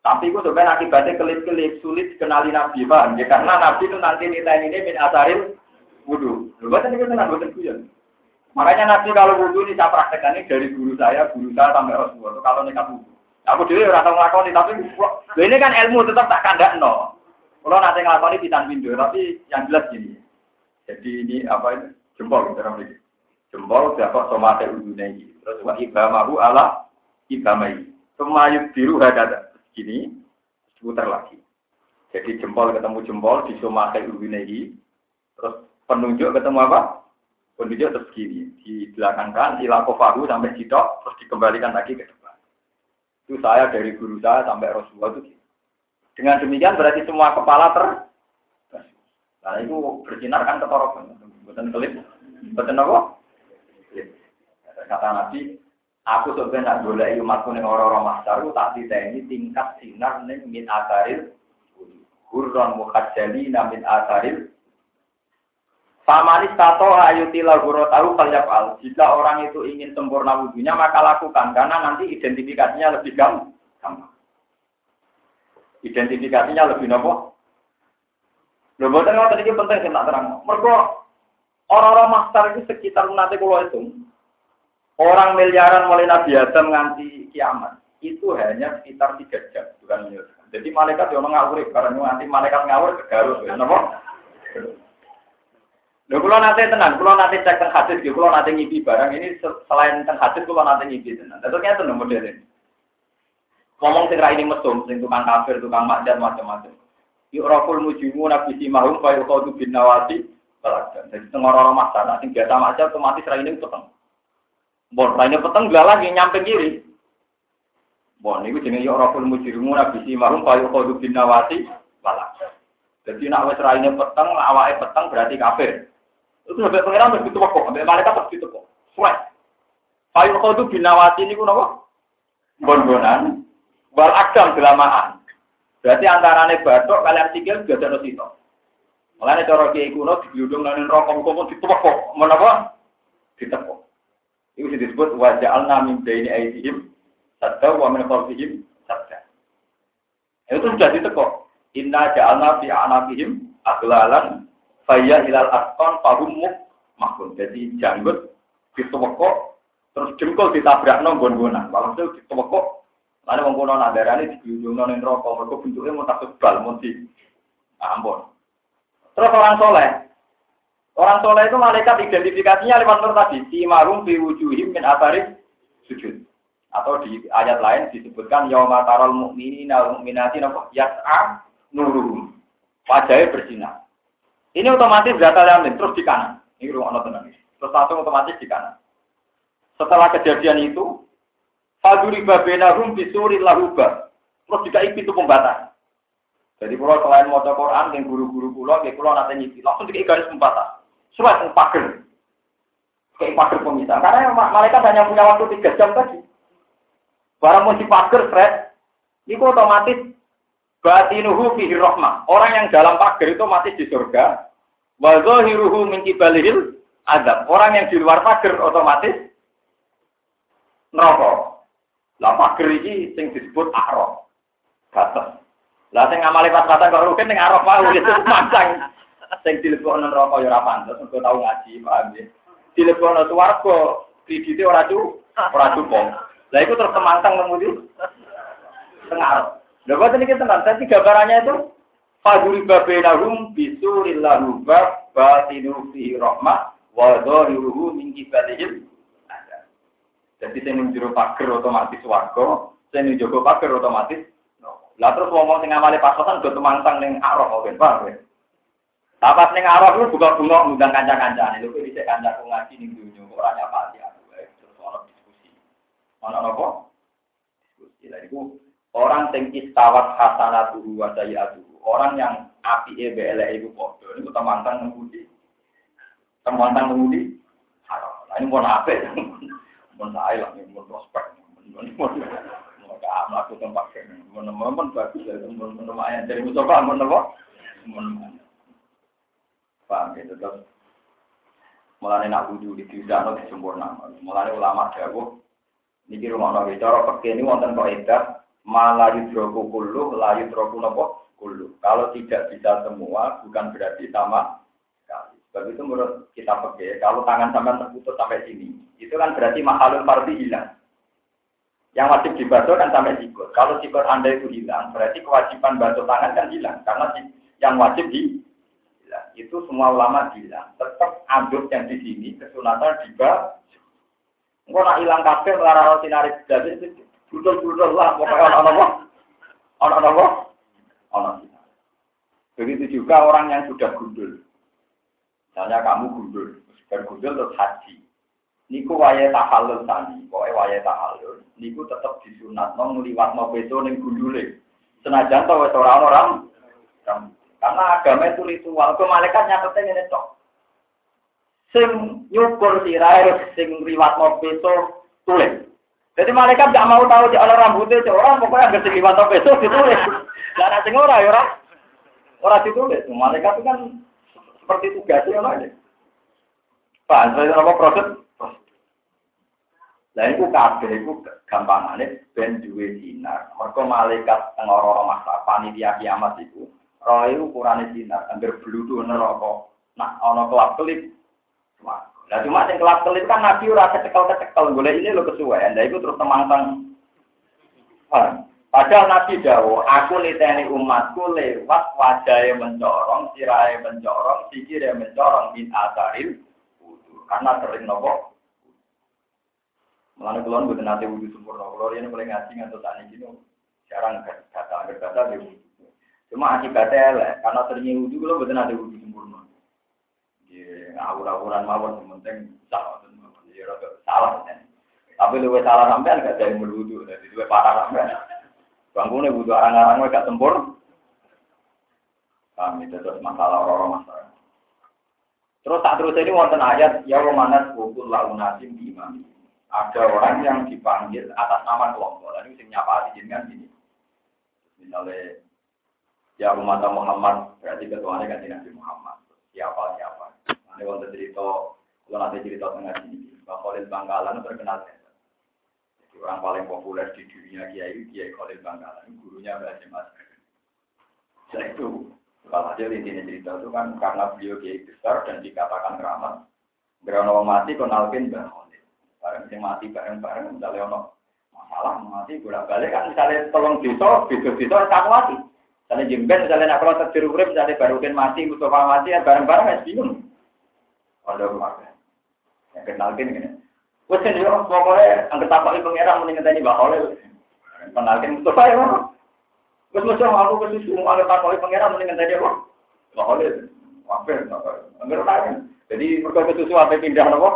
Tapi itu sebenarnya akibatnya kelip-kelip sulit kenali Nabi, paham ya? Karena Nabi itu nanti nilai ini min asaril wudhu. Bukan itu tenang, bukan itu Makanya Nabi kalau wudhu ini saya praktekkan ini dari guru saya, guru saya sampai Rasulullah. Kalau nikah wudhu. Aku dulu orang tahu ngelakoni, tapi ini kan ilmu tetap tak kandak no. Kalau nanti ngelakoni pisan pindu, tapi yang jelas gini. Jadi ini apa ini? Jempol kita gitu, ini. Jempol dapat somate udune ini. Terus wa ibamahu ala ibamai. Semayut biru ada Gini, putar lagi. Jadi jempol ketemu jempol di somate udune ini. Terus penunjuk ketemu apa? Penunjuk terus gini. Di belakang kan, sampai sitok, terus dikembalikan lagi ke depan. Itu saya dari guru saya sampai Rasulullah itu. Dengan demikian berarti semua kepala ter Nah itu bersinar kan ketorokan, bukan kelip, bukan apa? Kata Nabi, aku sebenarnya nak boleh umatku ning orang-orang masar, tak diteni tingkat sinar ning min asaril hurron mukhajjali min asaril Famanis tato ayuti laguro tahu al. Jika orang itu ingin sempurna wudhunya maka lakukan karena nanti identifikasinya lebih gampang. Identifikasinya lebih nopo Lho boten ngoten iki penting sing tak terang. Mergo orang-orang master itu sekitar nanti kalau itu orang miliaran mulai Nabi Adam nganti kiamat itu hanya sekitar tiga jam bukan miliar. Jadi malaikat yang ngawur karena nanti malaikat ngawur kegarus napa? Lho kula nanti tenan, kula nanti cek teng hadis nggih, kula nanti ngipi barang ini selain teng hadis kula nanti ngipi tenan. Tentu ngeten modele. Ngomong sing ra ini mesum, sing tukang kafir, tukang maksiat macam-macam. Yu'raful mujimu nabi simahum fa yuqadu bin nawati baladan. Jadi tengoro orang masa, nah sing biasa maca otomatis raine peteng. Bon, raine peteng lagi nyampe kiri. Bon, niku jenenge yu'raful mujimu nabi simahum fa yuqadu bin nawati baladan. Jadi nak wis raine peteng, awake peteng berarti kafir. Itu sampai pengiran tuh kok, sampai pasti tuh kok. Suwek. Payu kodu binawati niku napa? Bon-bonan. Wal akdam delamaan. Berarti antarane batok kalian sikil juga ada sito. Mulane cara kiai kuno digludung nang rokok kok ditepok, menapa? Ditepok. Itu disebut waja'alna min baini aydihim sadda wa min khalfihim sadda. Itu sudah ditekok. Inna ja'alna fi anaqihim aglalan fayya ilal asqan fahum makun. Jadi janggut ditepok terus jengkol ditabrak nang gon-gonan. Walhasil ditepok Lalu wong kuno nadarane digunjungno ning neraka, mergo mau takut bal mau di ah, ampun. Terus orang soleh. Orang soleh itu malaikat identifikasinya lewat nur tadi. Si marum fi wujuhim min atarif sujud. Atau di ayat lain disebutkan yauma taral mu'minina wal mu'minati napa yas'a nuruhum. Wajahnya bersinar. Ini otomatis data yamin terus di kanan. Ini ruang tenang. Terus langsung otomatis di kanan. Setelah kejadian itu, Faduri babena rum bisuri lahuba. Terus juga itu pembatas. Jadi kalau selain mau Quran, yang guru-guru pulau, kayak pulau nanti nyipi, langsung tiga garis pembatas. Surat yang pagel. Kayak pagar pemisah. Karena malaikat hanya punya waktu tiga jam tadi. Barang mau dipagar, Fred, itu otomatis batinuhu fihi rahmah. Orang yang dalam pagar itu mati di surga. Wa zahiruhu min kibalihil adab. Orang yang di luar pagar otomatis neraka. Lah pagar ini sing disebut aroh. Batas. Lah sing ngamali pas-pasan kok rugen ning aroh mau itu mancang. Sing dilebokno neraka ya ora pantes, engko tau ngaji, paham ya. Dilebokno swarga, kredite ora cu, ora cukup. Lah itu terus temantang mengundi tengah. Kok ini tenan, tadi gambarannya itu Faduri babenahum bisurillahu bab batinu fi rahmah wa dhahiruhu min Jadi saya jero pager otomatis warga, saya jogo pager otomatis. Lah terus ngomong sing amale pasokan do temantang ning arah mungkin, paham ya? Tapas ning arah lu buka bunga ngundang kanca-kancane, lho kok dhisik kancaku ngaji ning dunya kok ora nyapati aku. Terus ono diskusi. Ono apa? Diskusi. Lah iku orang sing istawat hasanatuhu wa sayiatuhu. Orang yang api e belek iku padha niku temantang ngemudi. Temantang ngemudi. Haram. Lah ini mau apik. Mun saya lah, mun prospek. Mun mau ke aku tempat kene. Mun mun bagus ya, mun lumayan dari musofa mun apa? Mun Paham gitu terus. Mulane nak wudu di tidak sempurna. Mulane ulama dawuh niki rumah nabi cara pakai ini wonten kok edah malah yudroku kulu, layu yudroku nopo kulu. Kalau tidak bisa semua, bukan berarti sama sekali. Sebab itu menurut kita pakai, kalau tangan sampai terputus sampai sini, itu kan berarti mahalul fardi hilang. Yang wajib dibasuh kan sampai sikut. Kalau sikut Anda itu hilang, berarti kewajiban basuh tangan kan hilang. Karena yang wajib di hilang. Itu semua ulama bilang. Tetap aduk yang di sini, kesunatan dibasuh. Enggak hilang kafe melarang sinari jadi Budul-budul lah, pokoknya orang-orang. Orang-orang. Orang Begitu juga orang yang sudah gundul. Misalnya kamu gundul, bergundul terus haji. Niku waya tahalul tani, pokoknya waya tahalul. Niku tetap disunat, no ngeliwat no beto neng gundule. Senajan tau orang-orang. Karena agama itu ritual. Ke malaikat nyatetnya ini tok. Sing nyukur sirai, sing liwat no beto tulis. Jadi malaikat gak mau tahu di ala rambutnya orang pokoknya nggak segi atau besok ditulis. Gak ada sing ora ya orang orang ditulis. Malaikat itu kan seperti tugasnya lah deh. Pak, saya apa proses? Lah itu kabeh itu gampangane ben duwe sinar. Mergo malaikat teng ora masa panitia kiamat roh itu ukurane sinar, angger bludhu neraka. Nah, ana kelap-kelip. Wah, Nah cuma yang kelap kelip kan nabi ora kecekel kecekel boleh ini lo kesuwen. Nah itu terus temangtang. Padahal Nabi Dawo, aku niteni umatku lewat wajahnya mencorong, sirai mencorong, sikirnya mencorong, bin asaril, karena sering nopo. Mulane kulon buat nanti wudhu sempurna, kulon ini mulai ngaji ngantuk tani gini, jarang kata, kata dia Cuma akibatnya lah, karena seringnya wudhu kulon buat nanti wudhu sempurna. Ya, awur-awuran mawon penting salah ya salah tapi lu salah sampean gak jadi meluduk jadi lu parah sampean. Bangunnya butuh arang-arang gak tempur. Kami terus masalah orang-orang masalah. Terus tak terus ini wonten ayat ya romanas bukul di imam ada orang yang dipanggil atas nama kelompok. Dan ini nyapa jenengan gini. Misalnya ya umat Muhammad berarti ketuanya kan Nabi Muhammad. Siapa siapa ini wonten cerita kalau nanti cerita tengah sini, Mbak Khalil Bangkalan terkenal Jadi orang paling populer di dunia Kiai, Kiai Khalil Bangkalan, gurunya Mbak Mas. Setelah itu, kalau aja intinya cerita itu kan karena beliau Kiai besar dan dikatakan keramat. Berana orang mati, kenalkin Mbak Khalil. Barang yang mati bareng-bareng, misalnya orang masalah mati bolak balik kan misalnya tolong desa, desa-desa tak mati. Misalnya jemben, misalnya nak kalau terjeruh misalnya baru mati, Mustafa mati, ya bareng-bareng ya bingung. Ada rumah. Yang kenal gini gini. Wes kan yo pokoknya angkat tapak pangeran mending ngenteni Mbak Khalil. Kenalkin Mustafa ya. Wes mesti aku ke susu angkat tapak pangeran mending ngenteni apa? Mbak Khalil. Apa? Angger ora. Jadi ke susu apa pindah napa?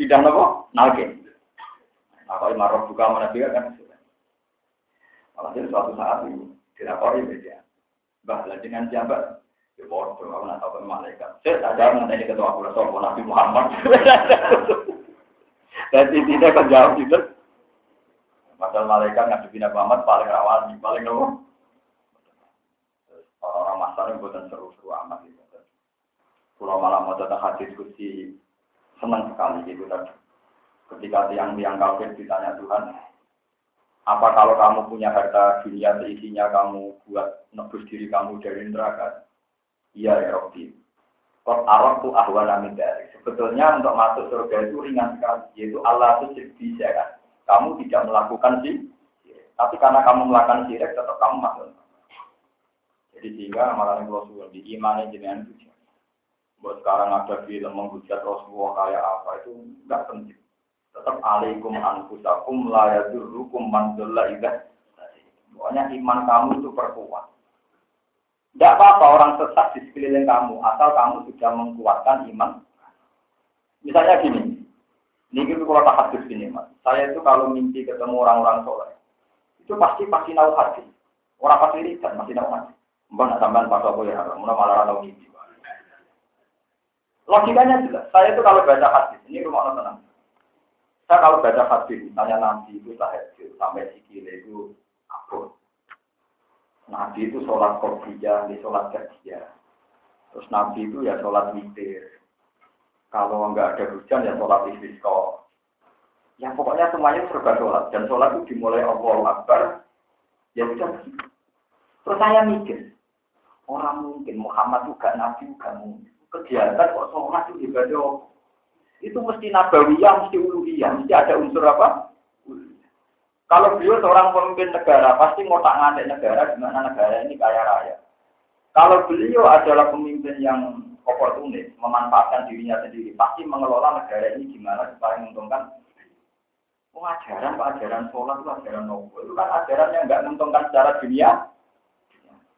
Pindah napa? Nalke. Nah, kalau marah buka mana juga kan Malah suatu saat itu dilapori beda. Bah, dengan siapa? Ya bodoh, aku nak tahu malaikat. Saya tak ada nanti ketua sopo Nabi Muhammad. Dan tidak akan jawab itu. Padahal malaikat ngadepi Nabi Muhammad paling rawan, paling nopo. Orang-orang masar yang bukan seru-seru amat gitu. Pulau malam mau datang hadis kursi senang sekali gitu tadi. Ketika tiang-tiang kafir ditanya Tuhan, apa kalau kamu punya harta dunia seisinya kamu buat nebus diri kamu dari neraka? Iya ya Robi. Kok arok tuh ahwana min. Sebetulnya untuk masuk surga itu ringan sekali. Yaitu Allah itu bisa kan. Kamu tidak melakukan sih. Tapi karena kamu melakukan sirik tetap kamu masuk. Jadi sehingga malah yang Rasul di iman jenengan itu. Buat sekarang ada film menghujat Rasulullah kayak apa itu nggak penting. Tetap alaikum anfusakum la yadurrukum man dhalla Pokoknya iman kamu itu perkuat. Tidak apa-apa orang sesat di sekeliling kamu, asal kamu sudah menguatkan iman. Misalnya gini, ini itu kalau tak hadis gini mas, saya itu kalau mimpi ketemu orang-orang soleh, itu pasti pasti nahu hadis. Orang pasti riset, masih nahu hadis. Mbak nak tambahan pas apa ya, mulai malah tahu mimpi. Logikanya jelas, saya itu kalau baca hadis, ini rumah tenang. Saya kalau baca hadis, misalnya nanti itu tahajud sampai sikile itu apa? Nabi itu sholat kopiah, di sholat kerja. Terus Nabi itu ya sholat witir. Kalau nggak ada hujan ya sholat istisqa. Ya pokoknya semuanya serba sholat. Dan sholat itu dimulai Allah Akbar. Ya sudah. Terus saya mikir, orang mungkin Muhammad juga Nabi juga mungkin. Kegiatan kok sholat itu ibadah itu mesti nabawiyah, mesti uluhiyah, mesti ada unsur apa? Kalau beliau seorang pemimpin negara, pasti ngotak ngatik negara, gimana negara ini kaya raya. Kalau beliau adalah pemimpin yang oportunis, memanfaatkan dirinya sendiri, pasti mengelola negara ini gimana supaya menguntungkan. Oh, ajaran sholat itu ajaran nopo. Itu kan ajaran yang nggak menguntungkan secara dunia.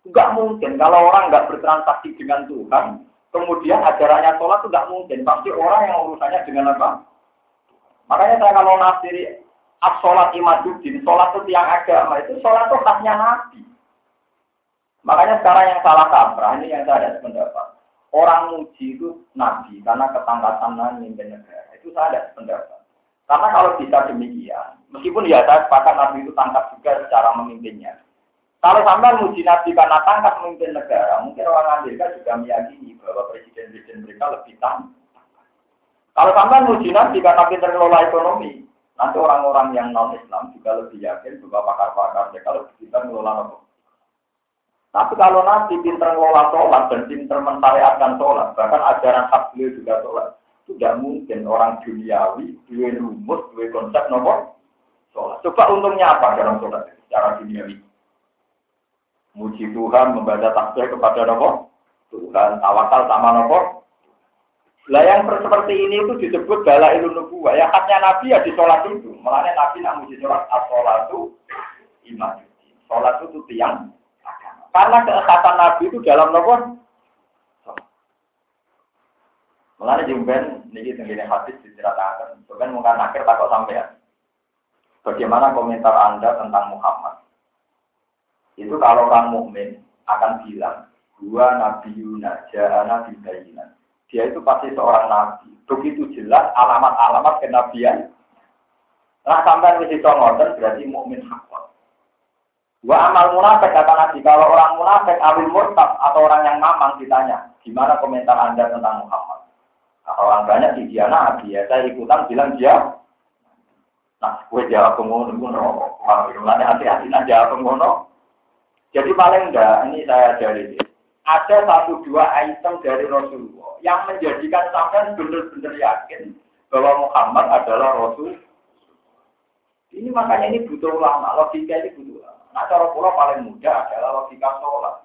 Nggak mungkin. Kalau orang nggak bertransaksi dengan Tuhan, kemudian ajarannya sholat itu nggak mungkin. Pasti orang yang urusannya dengan apa? Makanya saya kalau nafsiri As-sholat imaduddin, sholat itu tiang agama, itu sholat itu khasnya Nabi. Makanya sekarang yang salah kaprah, ini yang saya ada sependapat. Orang muji itu Nabi, karena ketangkasan memimpin negara. Itu saya ada sependapat. Karena kalau bisa demikian, meskipun ya saya sepakat Nabi itu tangkap juga secara memimpinnya. Kalau sampai muji Nabi karena tangkap memimpin negara, mungkin orang Amerika juga meyakini bahwa presiden-presiden mereka lebih tangkap. Kalau sampai muji Nabi karena mengelola ekonomi, Nanti orang-orang yang non-Islam juga lebih yakin bahwa pakar-pakar kalau kita mengelola nopo. Tapi kalau nanti pinter mengelola sholat dan pinter mentariatkan sholat, bahkan ajaran hak beliau juga sholat, tidak mungkin orang duniawi, dua rumus, dua konsep nopo sholat. Coba untungnya apa dalam sholat secara duniawi? Muji Tuhan, membaca takbir kepada nopo Tuhan, tawakal sama nopo lah yang seperti ini itu disebut bala ilmu nubuah. Ya khasnya Nabi ya di sholat itu. Makanya Nabi nak muji sholat as itu iman. Sholat itu tiang Karena keekatan Nabi itu dalam nomor Mulanya jumben niki tenggine hadis diceritakan. Sebenarnya mungkin akhir takut sampean. Bagaimana komentar Anda tentang Muhammad? Itu kalau orang mukmin akan bilang, dua nabi Yuna, jahana bibayinan dia itu pasti seorang nabi. Begitu jelas alamat-alamat kenabian. Nah sampai di situ ngoten berarti mukmin hakon. Wa amal munafik kata Nabi, kalau orang munafik awil murtad atau orang yang mamang ditanya, gimana komentar Anda tentang Muhammad? Nah, orang banyak di dia nabi ya, saya ikutan bilang dia Nah, gue jawab pengono, gue rokok. Wah, hati-hati jawab pengono. Jadi paling enggak, ini saya dari ada satu dua item dari Rasulullah yang menjadikan sampai benar-benar yakin bahwa Muhammad adalah Rasul. Ini makanya ini butuh ulama, logika ini butuh ulama. Nah, cara pulau paling mudah adalah logika sholat.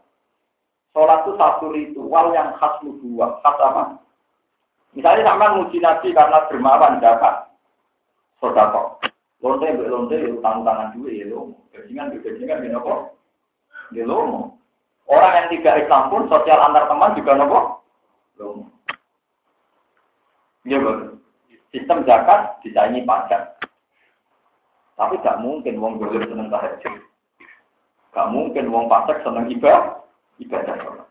Sholat itu satu ritual yang khas nubuah, khas apa? Misalnya sama muji Nabi karena dermawan dapat sodako. Lonte, lonte, utang tangan dua ya lo. Gajingan, gajingan, gini kok. Ya. Orang yang tidak Islam pun sosial antar teman juga nopo. Iya betul. Sistem zakat disaingi pajak. Tapi gak mungkin wong dolim seneng tahajud. Gak mungkin wong pajak seneng ibadah. Ibadah.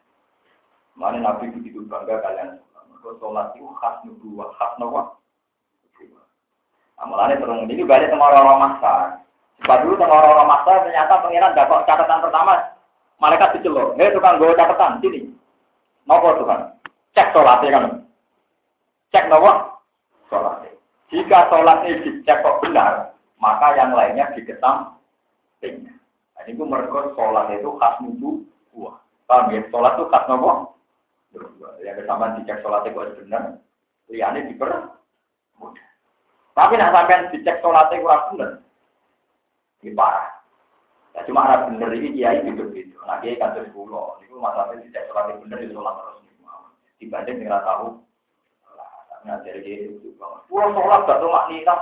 Mana Nabi begitu bangga kalian sholat. sholat itu khas nubuah, khas nubuah. Amalannya terus ini balik sama orang-orang masa. Sebab dulu sama orang-orang masa ternyata pengiran dapat catatan pertama. Malaikat dicelur. Hei tukang gue catatan sini. Nopo Tuhan. Cek sholatnya kan. Cek nopo sholatnya. Jika sholat ini dicek kok benar, maka yang lainnya dikesampingkan. Nah, ini mereka sholat itu khas nubuah. Paham ya? Sholat itu khas nopo yang bersama dicek sholatnya kok benar, liane diper mudah. Tapi nak sampai dicek sholatnya kurang benar, ini parah. Ya cuma ada bener ini kiai gitu gitu. Nah kiai kan terus pulau, itu masalahnya dicek sholatnya benar itu sholat terus dibanding dengan tahu. Nah dari itu pulau sholat gak tuh maknina,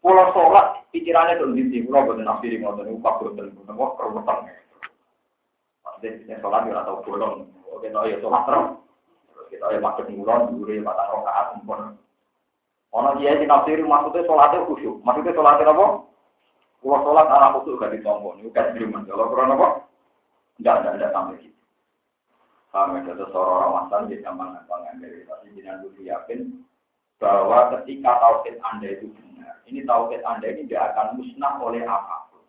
pulau sholat pikirannya tuh di sini, pulau betul nafsi mau tuh upah betul betul, mau kerumutan. Maksudnya sholat ya atau bolong, oke, no ya sholat terus. Kita ya maksud ngulon, dulu ya patah rokaat, mumpun. Ono dia di nafsiri maksudnya sholatnya khusyuk. Maksudnya sholatnya apa? Kalau sholat anak khusyuk gak ditompon. Itu kan beriman. Kalau kurang apa? Enggak, enggak, enggak sampai gitu. Kami ada seorang orang masan di zaman Abang dari Tapi jangan dulu yakin bahwa ketika tauhid Anda itu benar, ini tauhid Anda ini tidak akan musnah oleh apa pun.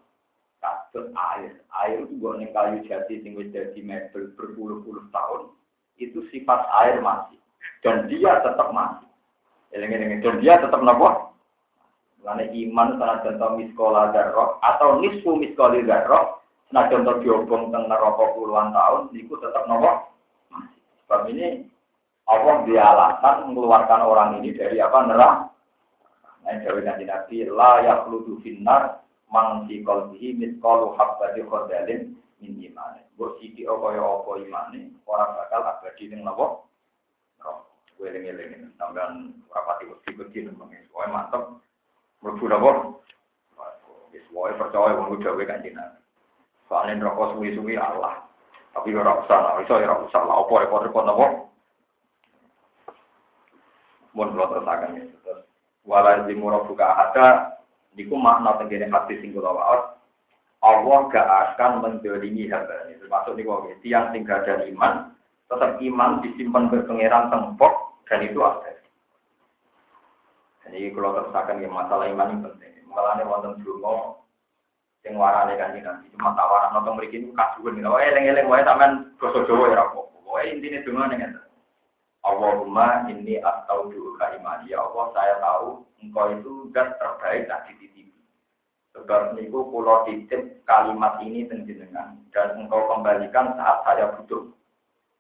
Kasus air, air itu buat kayu jati tinggal jadi mebel berpuluh-puluh tahun itu sifat air masih dan dia tetap masih. Dan dia tetap nopo. Karena iman karena contoh miskola darroh atau nisfu miskoli darroh, nah contoh diobong teng neraka puluhan tahun, itu tetap nopo. Sebab ini Allah dia alasan mengeluarkan orang ini dari apa neraka. Nah, jawab nanti nabi la yakhludu finnar man fi qalbihi miskalu habbati khardalin min imane. Mbok siki kaya apa imane, ora bakal abadi ning napa? Kowe eling-eling sampean ora pati wedi-wedi nang kowe mantep. Mlebu napa? Wis wae percaya wong dhewe kanjeng Nabi. Soalnya neraka suwi-suwi Allah. Tapi ora usah lah, iso ora usah lah, apa repot-repot napa? Mun kula terusaken ya. Terus wala zimura buka ada niku makna tenggene hati sing kula waos Allah gak akan mendolimi hamba ini. Termasuk nih kok tiang tinggal iman, tetap iman disimpan berpengeran tempok dan itu ada. Jadi kalau terusakan ya masalah iman ini penting. Nih wonten yang warane kan nanti cuma tawaran nonton mereka ini. Oh eleng eleng wae sampean gosok jowo ya rapo. Oh intinya dungo nih kan. Allahumma atau dulu iman ya Allah saya tahu engkau itu zat terbaik tak di Sebab niku pulau titip kalimat ini tenjenengan dan engkau kembalikan saat saya butuh.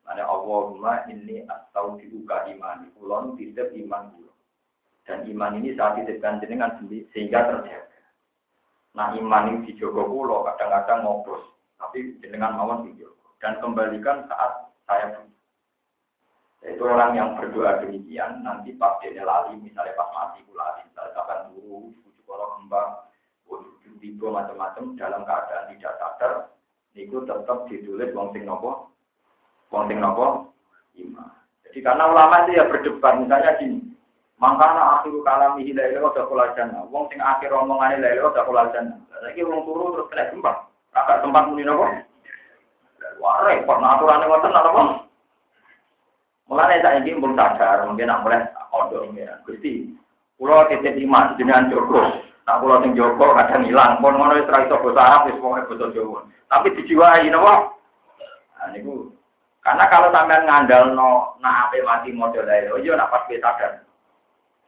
Mana Allahumma atau dibuka iman. Pulau titip iman dulu. Dan iman ini saat titipkan jenengan sehingga terjaga. Nah iman ini dijogo pulau kadang-kadang ngobos. Tapi jenengan mawon dijogo. Dan kembalikan saat saya. Itu orang yang berdoa demikian, nanti pas dia lali, misalnya pas mati pula, misalnya kapan dulu, bujuk orang kembang, tiba macam-macam dalam keadaan tidak sadar itu tetap ditulis wong nopo wong nopo iman jadi karena ulama itu ya berdebat misalnya gini makanya akhir kalami la ilaha udah kula jannah wong sing akhir omongane la ilaha udah kula jannah lagi wong turu terus kena gempa agak tempat muni nopo wah repot nah aturane ngoten napa Mulane ini belum sadar, mungkin nak mulai kodok ya. Gusti, pulau titip iman dengan cukup. Nah, kalau sing Joko kadang hilang, pun ngono wis ra iso basa Arab wis pokoke basa Jawa. Tapi dijiwai napa? Nah niku karena kalau sampean ngandal no nak ape mati model ae, oh iya nak pas sadar.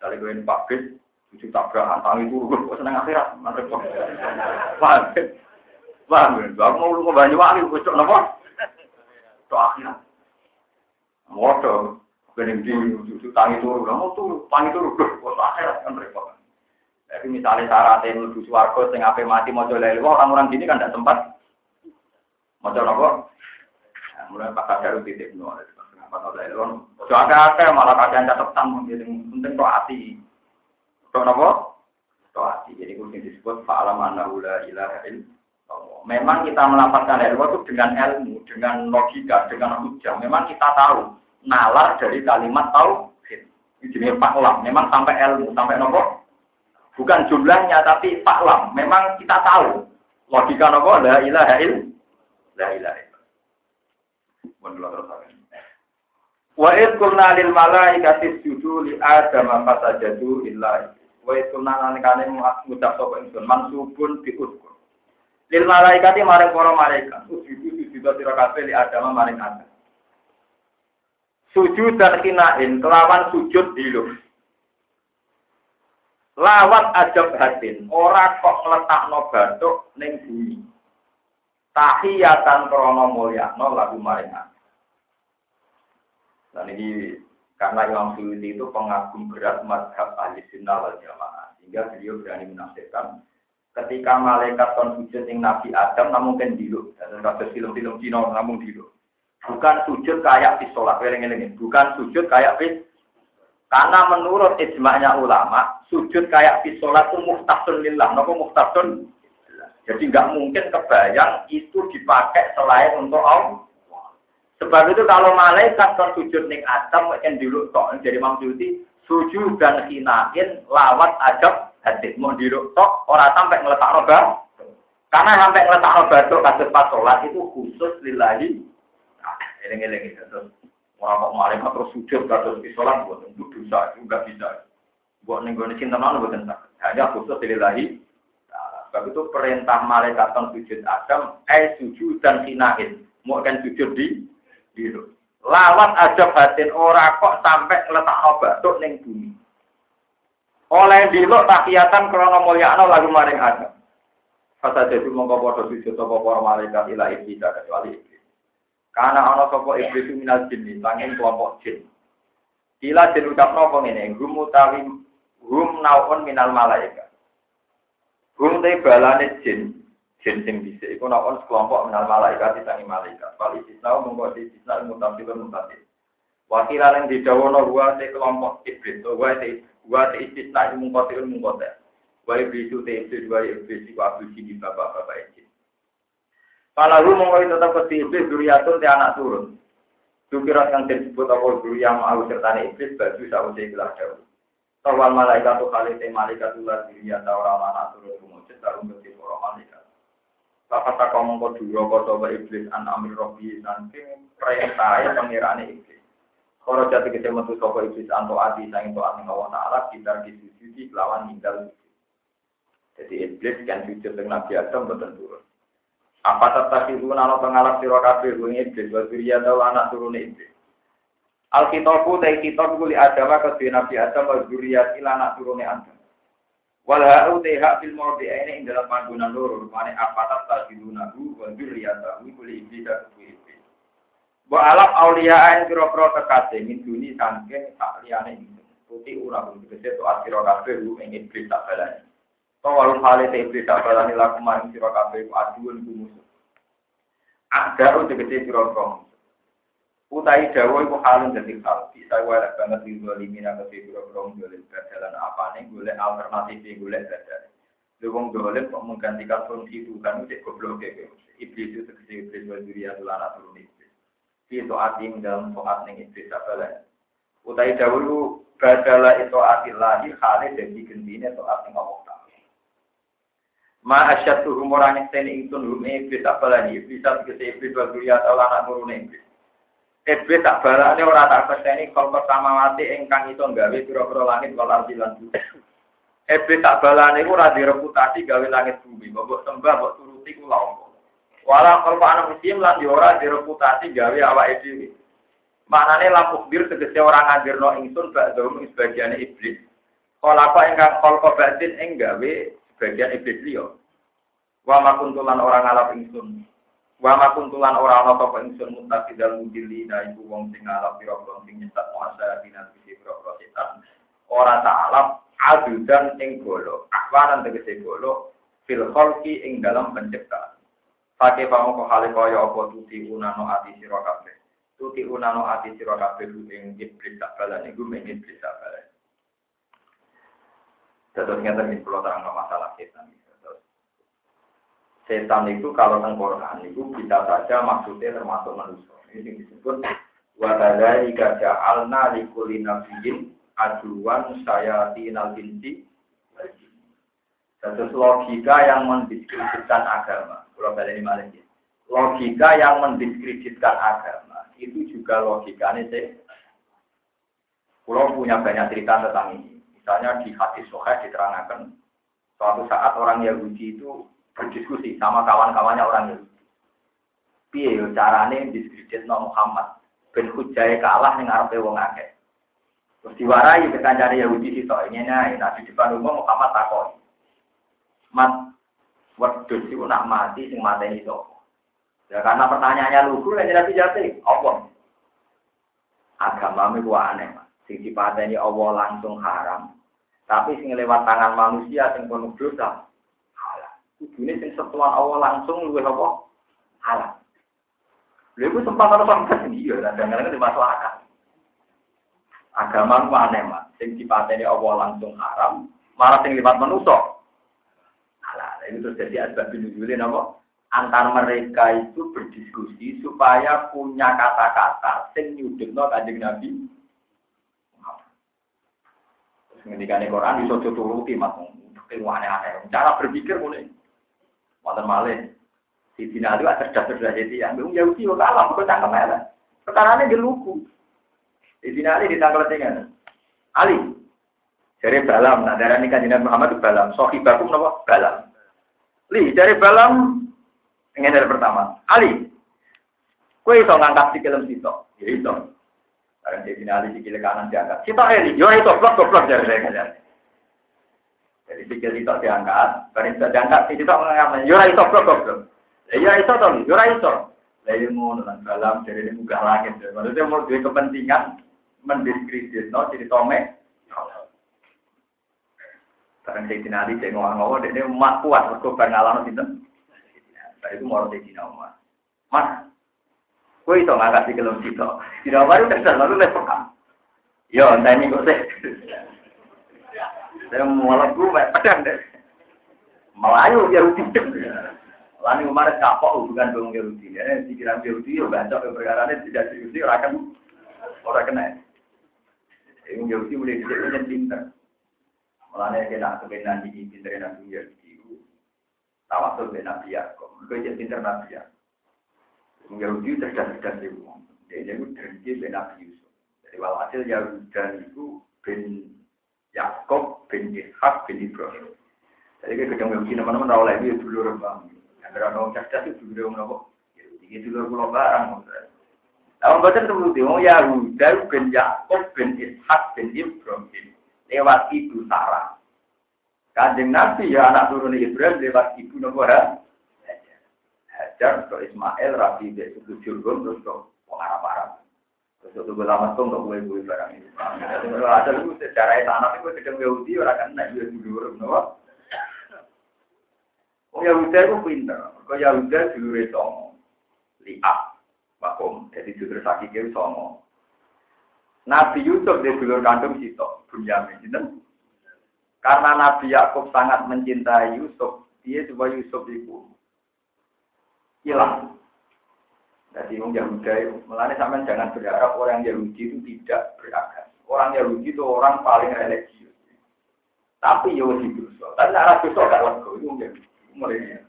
Dari gue ini pabrik, tujuh tabrakan tangi turu, kok seneng akhirat, mantep kok. Paham? Paham? Aku mau lu ke Banyuwangi, gue cok napa? Cok akhirat. Motor, bening di tujuh tangi turu, kamu tuh tangi turu, kok akhirat kan repot. Tapi misalnya syaratnya menuju suarga, sing ape mati mau jual orang-orang gini kan tidak sempat mau jual apa? Mulai pakai daru titik nol, apa lelewah. Ojo ada malah kalian catatan mungkin penting kok hati. Kok apa? Kok hati. Jadi kudu disebut fa'alam annahu la ilaha Memang kita melapatkan ilmu itu dengan ilmu, dengan logika, dengan hujah. Memang kita tahu nalar dari kalimat tahu. Ini faklam. Memang sampai ilmu, sampai nopo Bukan jumlahnya, tapi faklam. Memang kita tahu. Logika nopo, la ilaha il. La ilaha il. Wa id qulna lil malaikati isjudu li Adam fasajadu illa Wa id qulna nalikane ngucap sapa ingsun mansubun bi uskur. Lil malaikati maring para malaikat sujudu sujudu sira kabeh li Adam maring Adam. Sujud dan kinain kelawan sujud diluk. Lawat ajab hatin, ora kok ngletakno batuk ning bumi. Tahiyatan krana mulyakno lagu maring Dan ini karena Imam Suyuti itu pengagum berat madhab ahli sunnah wal jamaah. Sehingga beliau berani menafsirkan ketika malaikat kon sujud yang Nabi Adam namun kan dulu. Dan kasus film-film Cina namun dulu. Bukan sujud kayak di sholat. Bukan sujud kayak di karena menurut ijma'nya ulama, sujud kayak di sholat itu muhtasun lillah. Nopo muhtasun? Jadi nggak mungkin kebayang itu dipakai selain untuk Allah. Sebab itu kalau malaikat kan sujud ning Adam yang dulu tok jadi Imam sujud dan hinain lawat ajab hadis. Mau dulu tok orang sampai ngeletak roba karena sampai ngeletak roba itu kasus pas sholat itu khusus lillahi. Nah, eling-eling itu. Terus orang kok malaikat terus sujud kasus di sholat buat untuk dosa juga bisa. Buat nenggone cinta mana buat hanya khusus lillahi. Nah, sebab itu perintah malaikat sujud Adam eh sujud dan hinain. Mau kan sujud di Gitu. Lawat aja batin ora kok sampai letak batuk ning bumi. Oleh dilo takiyatan krono mulyakno lagu maring ada. Kata jadi mongko padha sujud sapa para malaikat ila iblis kecuali iblis. Karena ana sapa iblis minal jin, sanging kelompok jin. Ila jin ucap napa ngene, gum utawi gum naun minal malaikat. Gum te balane jin, jin bisa iku nokon sekelompok menal malaikat ditangi malaikat. Kali istisna mongko istisna mutasil wakil yang didawono gua te kelompok iblis gua te gua te istisna mongko silun mongko te gua iblis te iblis gua iblis iku abdul di bapak-bapak iblis. Kalau mongko itu tetap ke iblis duriatun te anak turun. Dukirat yang disebut apa yang mau sertane iblis baju sawise gelar jauh Tawal malaikat tu kali te malaikat ular diri atau orang anak turun rumujud taruh ke orang malaikat Bapak tak ngomong kau dua kau coba iblis an amir robi nanti perintah ya pengirane iblis. Kalau jatuh kita metu sopo iblis anto adi sang itu ati Allah Taala kita disujudi lawan ninggal. Jadi iblis kan sujud dengan Nabi Adam betul turun. Apa tetap ibu nano pengalap siro kafe bunyi iblis wasiriya tahu anak turun iblis. Alkitabu dari kitab kuli adama ke Nabi Adam wasiriya ila anak turun Adam. Walau teh fil mawdi ini ing dalam panggonan loro rupane apa tak tajidunahu wa dzurriyyatahu kuli dan iblis. Wa alam aulia yang kira-kira tekate min duni sangke tak liyane. Putih ura pun tegese to asira kabeh lu ing iblis tak balani. To hale te iblis tak balani laku maring sira kabeh aduun ku musuh. Ada tegese kira-kira Utai dawa iku halun dadi hal. Bisa wae banget di zalimin apa sih boro-boro golek dalan apane golek alternatif golek dalan. Lewong golek kok menggantikan fungsi itu kan udah goblok ya. Iblis itu tegese iblis wa duriya lana turun iblis. Fi to'atim dalam to'at ning iblis apa lah. Utai dawa iku badala itu atillahi hale dadi gendine to'at ning Allah Ta'ala. Ma asyatu rumorane sene ingsun hum iblis apa lah iblis tegese iblis wa duriya lana turun iblis. Iblis tak balane ora tak pesteni kal pertama mati ingkang itu gawe pira-pira langit wal ardi lan bumi. Iblis tak balane ora direputasi gawe langit bumi, mbok sembah mbok turuti kula apa. Wala kal ana muslim lan ora direputasi gawe awake dhewe. Manane lampu bir tegese ora ngadirno ingsun bak dom sebagian iblis. Kala apa ingkang kal batin ing gawe sebagian iblis liya. Wa makuntulan orang ngalap ingsun Wa ma kuntulan ora ana apa ingsun mutaqidal mudillina iku wong sing ngalap pira-pira sing nyesat muasa dinan sisi pira-pira setan. Ora ta'alap adudan ing golo. Akwaran tegese golo fil khalqi ing dalam penciptaan. Pakai pamu kok hale kaya apa tuti unano ati sira kabeh. Tuti unano ati sira kabeh ing iblis tak balan iku ing iblis tak balan. Terus ngeten iki kula terang masalah setan setan itu kalau teng Quran itu bisa saja maksudnya termasuk manusia. Ini disebut wa kadzalika ja'alna likulli nabiyyin aduan sayatinal insi Satu logika yang mendiskreditkan agama. Kalau balik ini malah Logika yang mendiskreditkan agama itu juga logikanya Pulau punya banyak cerita tentang ini. Misalnya di hadis Soheh diterangkan suatu saat orang Yahudi itu berdiskusi sama kawan-kawannya orang Yahudi. Piye yo carane diskreditno Muhammad ben hujai kalah ning ngarepe wong akeh. Terus diwarai ke kancane Yahudi sitok ini nah di depan umum Muhammad takon. Mat wedhus iku nak mati sing mateni sapa? Ya karena pertanyaannya lugu kan jadi jati. Apa? Agama itu aneh, Mas. Sing dipateni Allah langsung haram. Tapi sing lewat tangan manusia sing penuh dosa. Kudune sing setelah Allah langsung luwih apa? Halal. Lha iku sempat ana sampeyan iya, kadang-kadang di masyarakat. Agama ku aneh, Mas. Sing dipateni Allah langsung haram, malah sing lewat manusia halal. Ini terus jadi asbab nuzulin apa? Antar mereka itu berdiskusi supaya punya kata-kata sing nyudutno kanjeng Nabi Ngendikane Quran bisa turuti mas, ilmu aneh-aneh. Cara berpikir mulai. Wonten malih. Di Cina itu ada cerdas-cerdas jadi yang belum Yahudi kok kalah, kok cangkem elek. Sekarangnya geluku. Di Cina ini ditangkal dengan Ali. Dari balam, nah darah ini kan Muhammad itu balam. Sohibakum nopo balam. Li, dari balam, ingin dari pertama. Ali, kue iso ngangkat si kelem situ. Ya iso. Karena di finali sikil kanan diangkat. Kita ini, yo itu blok blok dari saya. Jadi sikil itu diangkat, karena itu diangkat, kita mengangkat, yo itu blok blok. Ya itu toh, yo itu. Lalu mau nonton dalam dari ini buka langit. Maksudnya mau dua kepentingan mendiskredit, no, jadi tome. Karena saya dinali, saya ngomong-ngomong, dia umat kuat, berkobar ngalam itu. Nah, itu mau saya dinali. Mas, Kue itu nggak kasih kelom situ. Tidak baru kesal lalu lepok Yo, entah ini kok saya. Malah gue pedang deh. Melayu Yahudi. Lalu kemarin kapok hubungan dengan Yahudi. Ya, pikiran Yahudi yo baca perkara ini tidak serius orang kan orang kena. Ini Yahudi dicek yang pinter. Mulanya kena kebenaran di pinter Nabi Yahudi. Tawasul dengan Nabi Yakob. Mereka pinter Nabi Yakob. Yahudi cerdas-cerdas itu. Dia itu terjadi bin Nabi Yusuf. Jadi walhasil Yahuda itu bin Yakob bin Ishak bin Ibrahim. Jadi kita ketemu Yahudi teman-teman tahu lagi dulu rembang. Yang orang cerdas itu dulu orang apa? Yahudi itu dulu pulau barang. Nah, baca itu oh Yahuda bin Yakob bin Ishak bin Ibrahim lewat ibu Sarah. Kanjeng Nabi ya anak turun Ibrahim lewat ibu Nabi Hajar ke Ismail, Rabi, itu Jurgum, terus ke Arab-Arab. Terus itu lama tuh nggak boleh boleh barang ini. Ada itu secara tanah itu sedang Yahudi orang kan naik Yahudi dulu, no? Oh Yahudi itu pinter. Kau Yahudi dulu itu lihat, makom. Jadi dulu sakit itu songo. Nabi Yusuf dia dulu kandung situ, Bunyamin, gitu. Karena Nabi Yakub sangat mencintai Yusuf, dia coba Yusuf itu hilang. Jadi orang Yahudi itu, melani sampai jangan berharap orang Yahudi itu tidak beragam. Orang Yahudi itu orang paling religius. Tapi ya itu dosa. Tapi arah dosa gak lego itu Yahudi. Mulai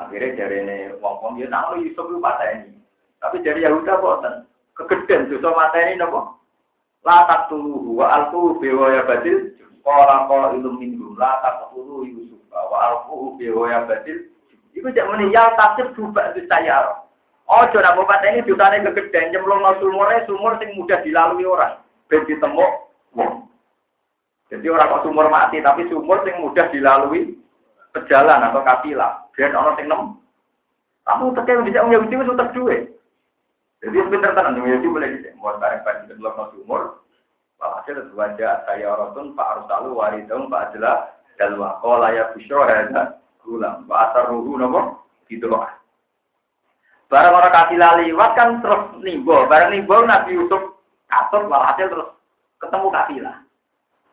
Akhirnya dari ini wong-wong ya nama Yusuf itu ini. Tapi dari Yahuda boten. Kegedean dosa mata ini nopo. Latak tuluhu wa alku bewaya badil. Kala kala ilum minggu. Latak tuluhu Yusuf wa alku bewaya badil. Iku cek muni ya tafsir dubak itu saya. Oh, nak bapak ini jutane kegeden nyemplung no sumurnya sumur sing mudah dilalui orang. Ben ditemu. Jadi orang kok sumur mati tapi sumur sing mudah dilalui pejalan atau kapilah. Biar orang sing nem. Kamu tekan bisa punya itu tak duwe. Jadi sebentar tenan Yahudi boleh dicek. Mau bareng bareng di dalam sumur. Walhasil wajah saya orang Pak Arsalu waridum Pak Adalah dalwa. Kalau ya busro ada gulam. Bahasa ruhu nopo gitu loh. Barang orang kasih liwat kan terus nimbo. Barang nimbo Nabi Yusuf kasut walhasil terus ketemu kafilah.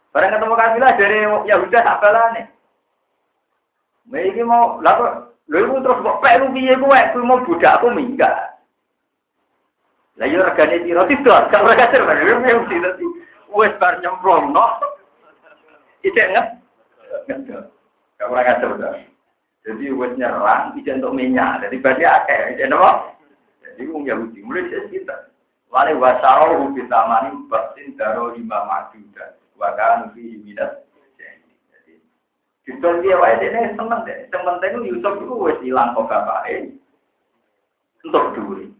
Barang ketemu kafilah dari Yahuda tak balane. Mereka mau lalu lalu terus kok pelu piye kowe kowe mau budak aku minggat. Lah yo regane piro itu gak mereka terus mesti dadi wis bar nyemplung no. Ijek nget. Gak mereka terus. Jadi wes nyerang, bisa untuk minyak. Jadi berarti akeh, jadi apa? Jadi wong Yahudi mulai dari kita. Wale wasaro bitamani baksin daro lima majudan. Wakan fi minat. Jadi, Justru dia wae dene seneng deh. Sing penting Yusuf itu wis ilang kok bapake. Untuk duit.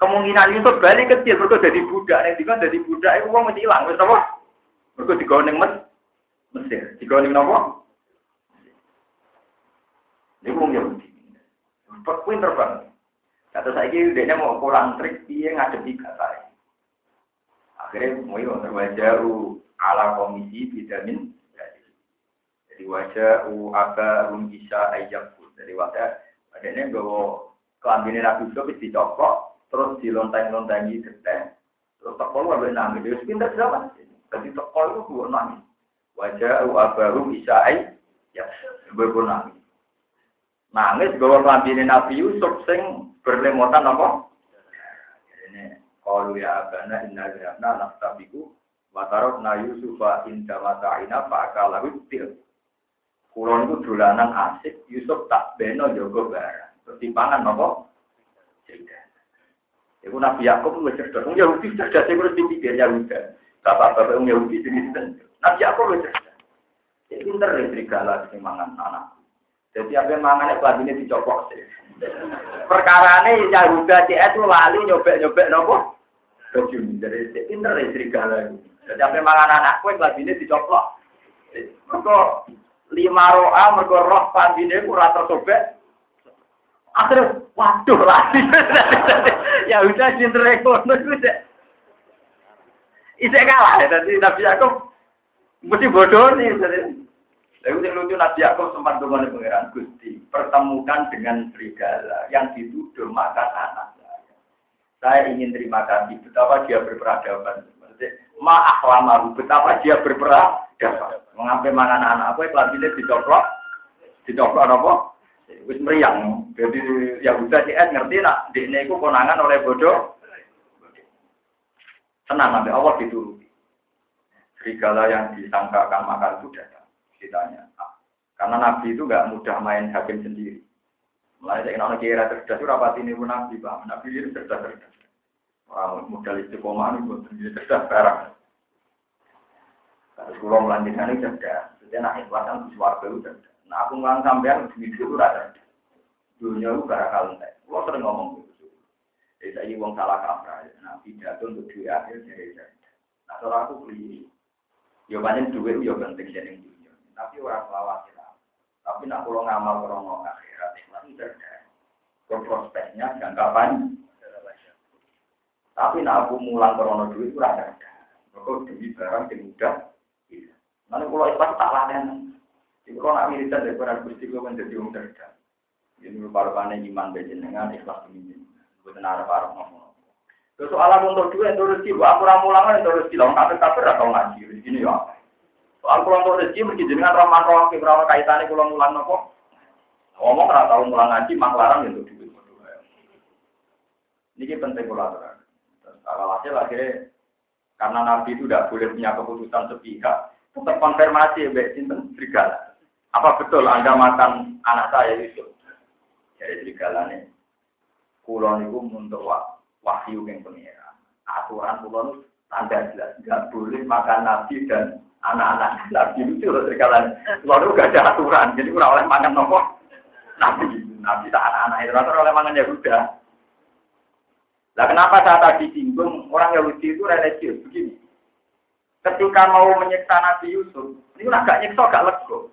Kemungkinan Yusuf balik kecil, mereka jadi budak. Yang dikon jadi budak, itu uang mesti hilang. Wis apa? Mereka digoning mes Mesir. Digoning nopo? Ini uang Yahudi. Pinter banget. Kata saya dia mau pulang trik, dia ngadepi kata Akhirnya mau terwajah ala komisi vitamin jadi wajah u aga rum bisa pun jadi wajah adanya gawa kelambinin Nabi Yusuf dicopot terus dilonteng-lontengi geteh terus tekol wae nangis. Dia pindah zaman. Jadi tekol itu gua nangis. Wajah u aga rum bisa ya gua nangis gawa kelambinin Nabi Yusuf sing berlemotan apa ini kalau ya abana inna nak naftabiku Watarok na Yusufa inda mata'ina fa'akalahu til. Kulon itu dolanan asik, Yusuf tak beno jogo barang. Pertimbangan? Cerita. Iku Nabi Yakub itu cerdas. Wong Yahudi cerdas, itu harus dipikir Yahudi. Bapak-bapak Wong Yahudi itu. Nabi Yakub itu cerdas. Jadi pinter ya serigala di mangan anak. Jadi apa yang mangannya kelabinnya dicopok sih. Perkara ini Yahuda itu lali nyobek-nyobek nopo? Baju jadi pinter ya serigala itu. Jadi apa mangan anak kue ini dicoplok. Mereka lima roa, mereka roh pandine kurang tersobek. Akhirnya, waduh lagi. ya udah cinta ekonomi udah. Isek kalah ya, tadi Nabi Yakub mesti bodoh nih. Lalu yang lucu Nabi Yakub sempat dengan pangeran Gusti, pertemukan dengan serigala yang dituduh makan anak saya. Ingin terima kasih betapa dia berperadaban ma akhlamahu betapa dia berperadaban mengambil mana anak itu di dicoplok. Dicoplok apa? Wis meriang. Jadi yang udah sih ngerti nak ini konangan oleh bodoh. Tenang sampai Allah dituruti. Serigala yang disangkakan makan itu ceritanya karena Nabi itu nggak mudah main hakim sendiri mulai saya kenal kira cerdas rapat ini pun Nabi bang Nabi itu cerdas cerdas Orang modal istiqomah ini buat sendiri cerdas barang. Terus kalau melanjutkan itu cerdas. Jadi nak ikhlasan di suarga itu cerdas. Nah aku ngelang sampean di itu rada. Dunia itu gara kalian teh. Kalau sering ngomong gitu. Jadi saya uang salah kaprah. Nah pidato untuk duit akhir jadi cerdas. Nah aku beli, ya banyak duit ya penting jadi. Tapi orang selawat Tapi nak kalau ngamal krono akhirat ikhlas itu cerdas. Prospeknya jangka panjang. Tapi nak aku mulang krono duit itu ada. Kok demi barang yang mudah. Nanti kalau ikhlas tak latihan. Jadi kalau nak wiridan dari para gusti gue menjadi orang cerdas. Ini parukannya iman dengan ikhlas ini. Bukan arah parah ngomong. Terus soal untuk duit itu rezeki, aku ramulangan itu rezeki. Lalu kafir-kafir atau ngaji rezeki ya. Soal pulang rezeki, mungkin dengan ramah roh, berapa kaitannya pulang mulang nopo. Ngomong nggak tahu mulang ngaji, maklarang untuk duit. Ini penting kolaborasi. Alhasil akhirnya karena Nabi itu tidak boleh punya keputusan sepihak, tetap konfirmasi ya, Sinten serigala. Apa betul Anda makan anak saya Yusuf? Jadi serigala nih. Kulon itu untuk wahyu yang pengira. Aturan kulon itu tanda jelas. Tidak boleh makan Nabi dan anak-anak Nabi itu serigala. Kulon itu gak ada aturan. Jadi kurang oleh makan nopo Nabi. Nabi tak anak-anak itu. Rata oleh makan Yahuda. Nah kenapa saya tadi singgung orang Yahudi itu religius begini. Ketika mau menyiksa Nabi Yusuf, ini agak nyiksa agak lego.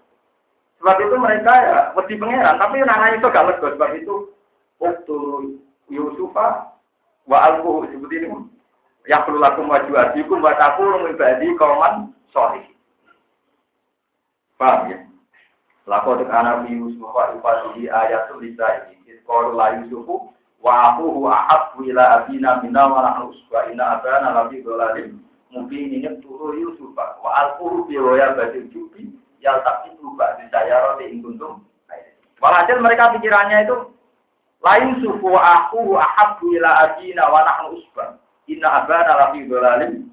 Sebab itu mereka ya mesti pangeran, tapi nana itu agak lego. Sebab itu waktu Yusufa wa alquhu seperti ini. Ya perlu lakum waju adikum wa takunu ibadi kauman sorry. Paham ya? Lakot anak Yusuf wa ibadi ayatul lisa'i. Kalau la Yusufu wa ahuhu ahabbu ila abina minna wa nahnu usba inna abana lafi dhalalim mungkin ini turu Yusuf wa alquhu bi roya badil jubi yal tapi lupa di saya roti ingkuntum walhasil mereka pikirannya itu lain sufu wa ahuhu ahabbu ila abina wa nahnu inna abana lafi dhalalim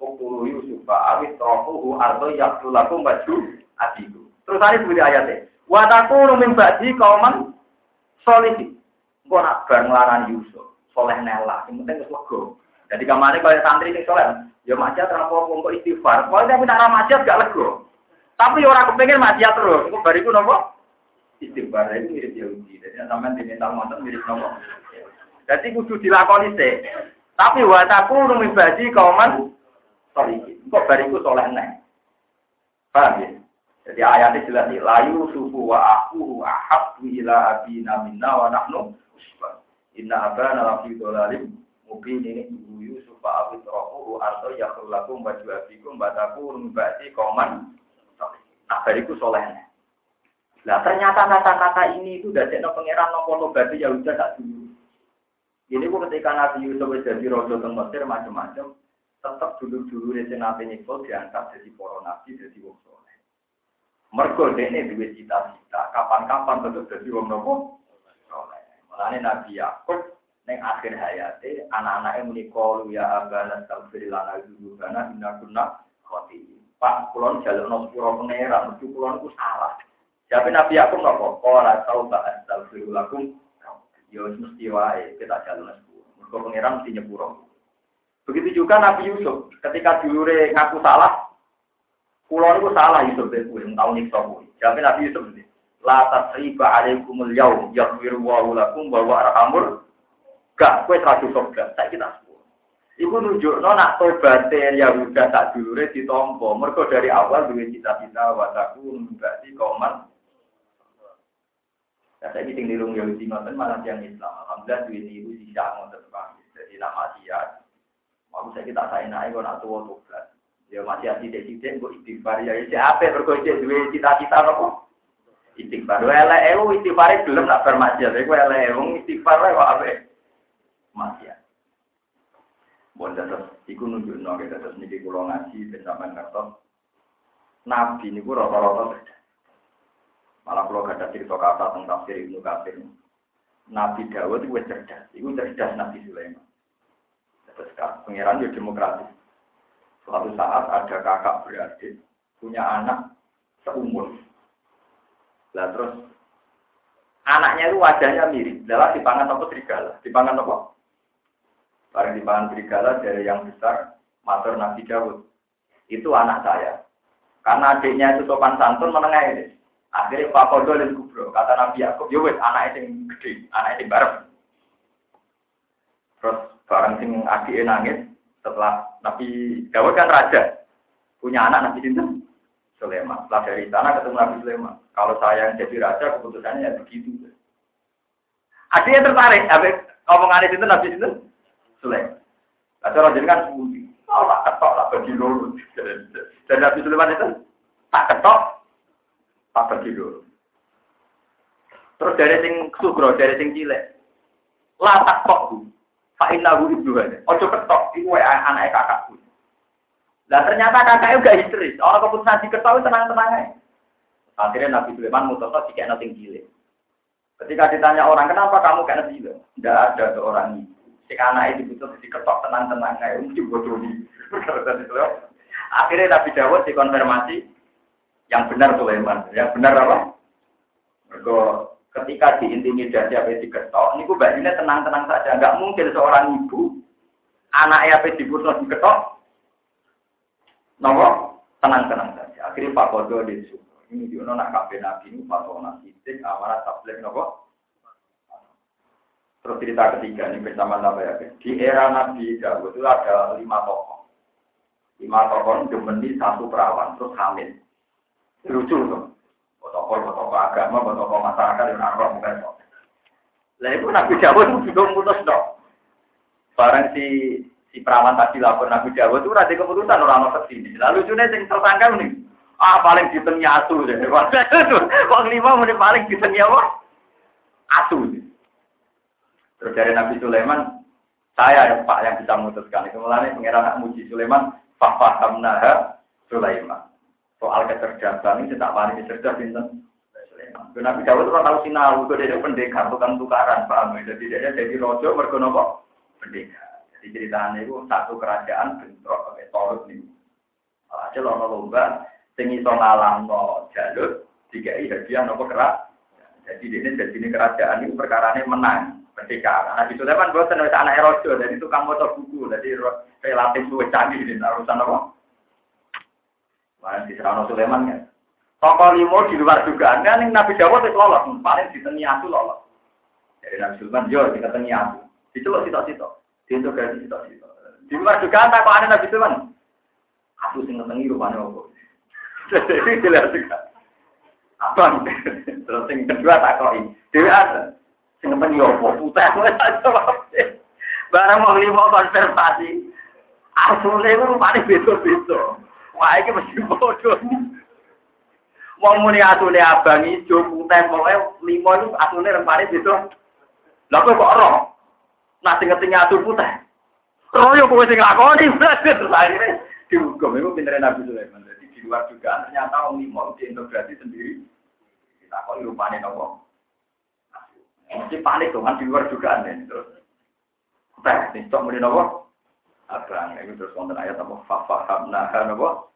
Ukuru Yusuf awit rohuhu ardo yaktulakum baju adiku. Terus tadi bunyi ayatnya. Wa takunu min ba'di kauman solihin. Kok nak bar nglarani Yusuf, soleh nela, yang penting wis lega. Jadi ke mana kalau santri ini soleh, ya maksiat terlalu kok istighfar. Kalau tapi nak maksiat gak lego. Tapi orang kepengen maksiat terus. Itu bariku nopo istighfar itu mirip Yahudi. Jadi sampean diminta mantan mirip nopo. Jadi kudu dilakoni sih. Tapi wataku numi baji kauman sorry. Kok bariku soleh neng. Paham ya? Jadi ayatnya jelas nih, layu sufu wa aku ahab ila abina minna wa nahnu Inna abana lafi dolalim mungkin ini ibu Yusuf Pak Abid Rohu atau ya lakum baju abikum bataku rumbati koman. Nah bariku solehnya. Nah ternyata kata-kata ini itu dari no pangeran no foto berarti ya udah tak dulu. Ini pun ketika Nabi Yusuf jadi rojo teng Mesir macam-macam, tetap dulu-dulu di Nabi Nikol diangkat jadi para nabi jadi wong soleh. Mergo dene duwe cita-cita, kapan-kapan tetap jadi wong nopo soleh. Mulane Nabi Yakub Neng akhir hayate anak-anaknya muni kalu ya abana astaghfir lana dzunubana inna kunna khati. Pak kulon jaluk no sepuro pangeran, mesti kulon ku salah. Siapa Nabi aku nopo? Qala tauba astaghfir lakum. Yo ya mesti wae kita jaluk no sepuro. Mergo pangeran mesti nyepuro. Begitu juga Nabi Yusuf, ketika dulure ngaku salah, kulon itu salah Yusuf deh, kuwi tau nyiksa kuwi. Siapa Nabi Yusuf ini? La tasriba alaikumul yaum yaghfiru wa lakum wa arhamur Gak, kue terlalu surga. Saya kita sepuluh. Ibu nunjuk no nak tobatin ya udah tak dulu ditompo. Mereka dari awal duwe cita-cita wataku berarti koman. Ya, saya di rumah Yahudi ngoten malah yang Islam. Alhamdulillah duwe ibu sisa ngoten. Jadi nama dia. Mau saya kita saya naik nak tua tobat. Ya masih tidak kok istighfar ya. Siapa berkocek duwe cita-cita apa? Istighfar. Wala ewu istighfar belum nak bermaksiat. Iku wala ewu istighfar kok apa? maksiat. Bon terus iku nunjukno kita terus niki ngaji sampean ngertos. Nabi niku rata-rata. Malah kalau ada cerita kata tentang tafsir Ibnu Katsir. Nabi Dawud itu cerdas, itu cerdas Nabi Sulaiman. Terus pangeran itu demokratis. Suatu saat ada kakak beradik punya anak seumur. Lah terus anaknya itu wajahnya mirip. Dalam dipangan apa serigala? Dipangan apa? Barang dipangan serigala dari yang besar, matur Nabi Dawud. Itu anak saya. Karena adiknya itu sopan santun menengah ini. Akhirnya Pak Kodo dan Kubro. Kata Nabi Yakub, ya wes anak yang gede, anak yang bareng. Terus barang sing adiknya nangis, setelah Nabi Dawud kan raja. Punya anak Nabi Sinten? Sulaiman. Setelah dari sana ketemu Nabi Sulaiman. Kalau saya yang jadi raja, keputusannya ya begitu. Adiknya tertarik. Ngomong itu Nabi Sinten? Sulaiman. Nah, cara jenengan sebuti. Oh, tak ketok, tak bagi loro. Dan Nabi Sulaiman itu tak ketok, tak bagi. Terus dari sing sugro, dari sing cilik. Lah tak tok bu. Pak Inahu ibu aja. Ojo ketok, itu anak kakakku. Lah ternyata kakaknya udah histeris. Orang keputusan diketok tenang-tenang aja. Akhirnya Nabi Sulaiman mutosa jika nanti cilik. Ketika ditanya orang, kenapa kamu kayak Nabi? Tidak ada seorang ibu Sing anak itu butuh diketok tenang-tenang kayak mungkin bodoh. Akhirnya Nabi Dawud dikonfirmasi yang benar Sulaiman. Yang benar apa? Mereka ketika diintimidasi apa diketok, ini bajunya tenang-tenang saja. Enggak mungkin seorang ibu anak apa dibutuh diketok, nopo tenang-tenang saja. Akhirnya Pak Kodo disuruh. Ini dia nak kafe nabi ini Pak Tona Sidik amanat tablet nopo Terus cerita ketiga ini bersama Nabi ya. Di era Nabi Dawud itu ada lima tokoh. Lima tokoh ini satu perawan, terus hamil. Lucu tuh. Tokoh-tokoh agama, tokoh masyarakat, dan arwah bukan Lah itu Nabi Dawud itu juga memutus dong. Barang si si perawan tadi lapor Nabi Dawud itu rada keputusan orang mau ke sini. Lalu lucunya yang tersangka nih. Ah paling ditengnya asu. Wong lima menit paling ditengnya apa? Asu. Terus dari Nabi Sulaiman, saya yang Pak yang bisa memutuskan. Mulanya pengiran anak muji Sulaiman, Fahamnaha Sulaiman. Soal kecerdasan ini tidak paling cerdas Sinten. Nabi Dawud itu tahu sinau, itu dia pendekar, bukan tukaran, ya? Jadi dia jadi rojo, mergono kok pendekar. Jadi ceritanya itu satu kerajaan bentrok pakai torut nih. Aja lono lomba, tinggi so ngalam no jalur, tiga hadiah nopo kerak. Jadi ini jadi ini kerajaan ini perkara ini menang ketika Nabi Sulaiman buat anak Erojo, jadi tukang motor buku, jadi relatif luwih canggih di urusan apa? Mana di Serano Sulaiman kan? Toko limo di luar dugaan kan Nabi Dawud itu lolos, paling di aku lolos. Jadi Nabi Sulaiman yo di aku, itu loh sitok-sitok, diintegrasi sitok-sitok. Di luar dugaan tak kok ada Nabi Sulaiman. Aku sing ngentengi rupanya apa? Jadi jelas juga. Abang, terus yang kedua tak koi. Dewi ada. Sing ngentengi apa? Putih, Barang mau limo konservasi. Asli itu rupanya beda-beda. Wah, ini mesti bodoh. Wong muni asune abang ijo putih pokoke limo itu asune rempane beda. Lah kok ora? Nah sing ngerti atu putih. Royo kowe sing lakoni akhirnya dihukum itu pintere Nabi Sulaiman. Jadi di luar juga ternyata wong limo diintegrasi sendiri. Kita kok rupane nopo? Mesti panik dong kan di luar juga nih terus. Teh, nih cok muni nopo? Abang, itu terus konten ayat apa? Fafahamna nopo?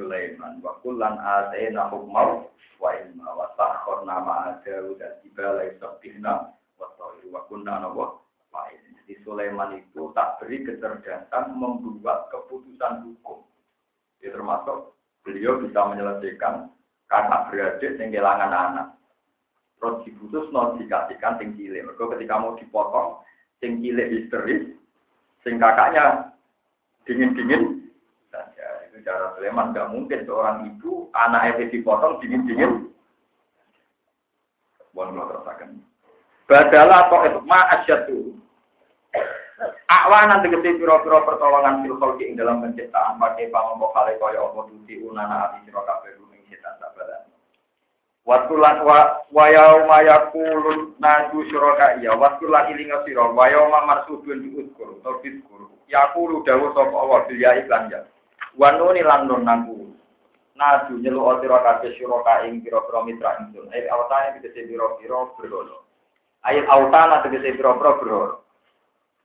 Sulaiman wa kullan atayna hukmau wa ilma wa sakharna ma'a Dawud dan jibala yusabbihna wa tawir wa kunna nawa Jadi Sulaiman itu tak beri kecerdasan membuat keputusan hukum. Ya termasuk beliau bisa menyelesaikan kakak beradik yang kehilangan anak. Terus diputus non dikasihkan sing cilik. Mereka ketika mau dipotong, sing cilik histeris, sing kakaknya dingin-dingin saja cara Sulaiman nggak mungkin seorang ibu anak itu dipotong dingin-dingin. Bukan kalau terasakan. Badalah atau itu ma'asyatu. Awan nanti gede piro-piro pertolongan filkol ing dalam penciptaan pakai pamongko kale kaya apa tuti unana ati sira kabeh ruming setan sabaran. Watulan wa wa yauma yaqulun nadu syuraka iya watulan ilinga sira wa yauma marsudun diuskur utawa diskur. Yaqulu dawu sapa Allah bil ya iklan ya. Wanuni lan nun nangku. Nadu nyelu sira kabeh syuraka ing pira-pira mitra ingsun. Ayat awtane tegese pira-pira berhala. Ayat awtana tegese pira-pira berhala.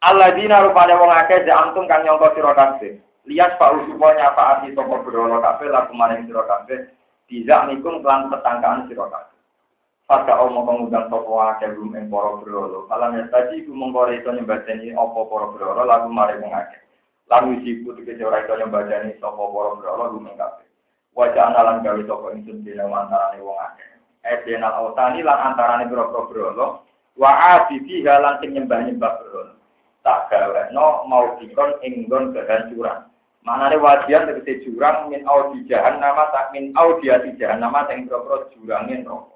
Alladzina rupane wong akeh antum kang nyangka sira kabeh. Lihat Pak Usupo nyafaati sapa berhala kabeh laku maring sira kabeh. Tidak nikum kelan petangkaan sira kabeh. Pada omong pengundang sapa akeh rum ing para berhala. Alam ya tadi mongko iso nyembadani apa para berhala laku maring wong. Lalu siku tegese ora iso nyembadani sapa para berhala gumeng kabeh. Wajah analan gawe sapa ingsun dina antarane wong akeh. Edenal autani lan antarane pira-pira berhala wa abidi halan sing nyembah-nyembah berhala. Tak no mau dikon ing nggon kehancuran. Manane wajian tegese jurang min audi nama tak min audiati nama sing pira-pira jurange neraka.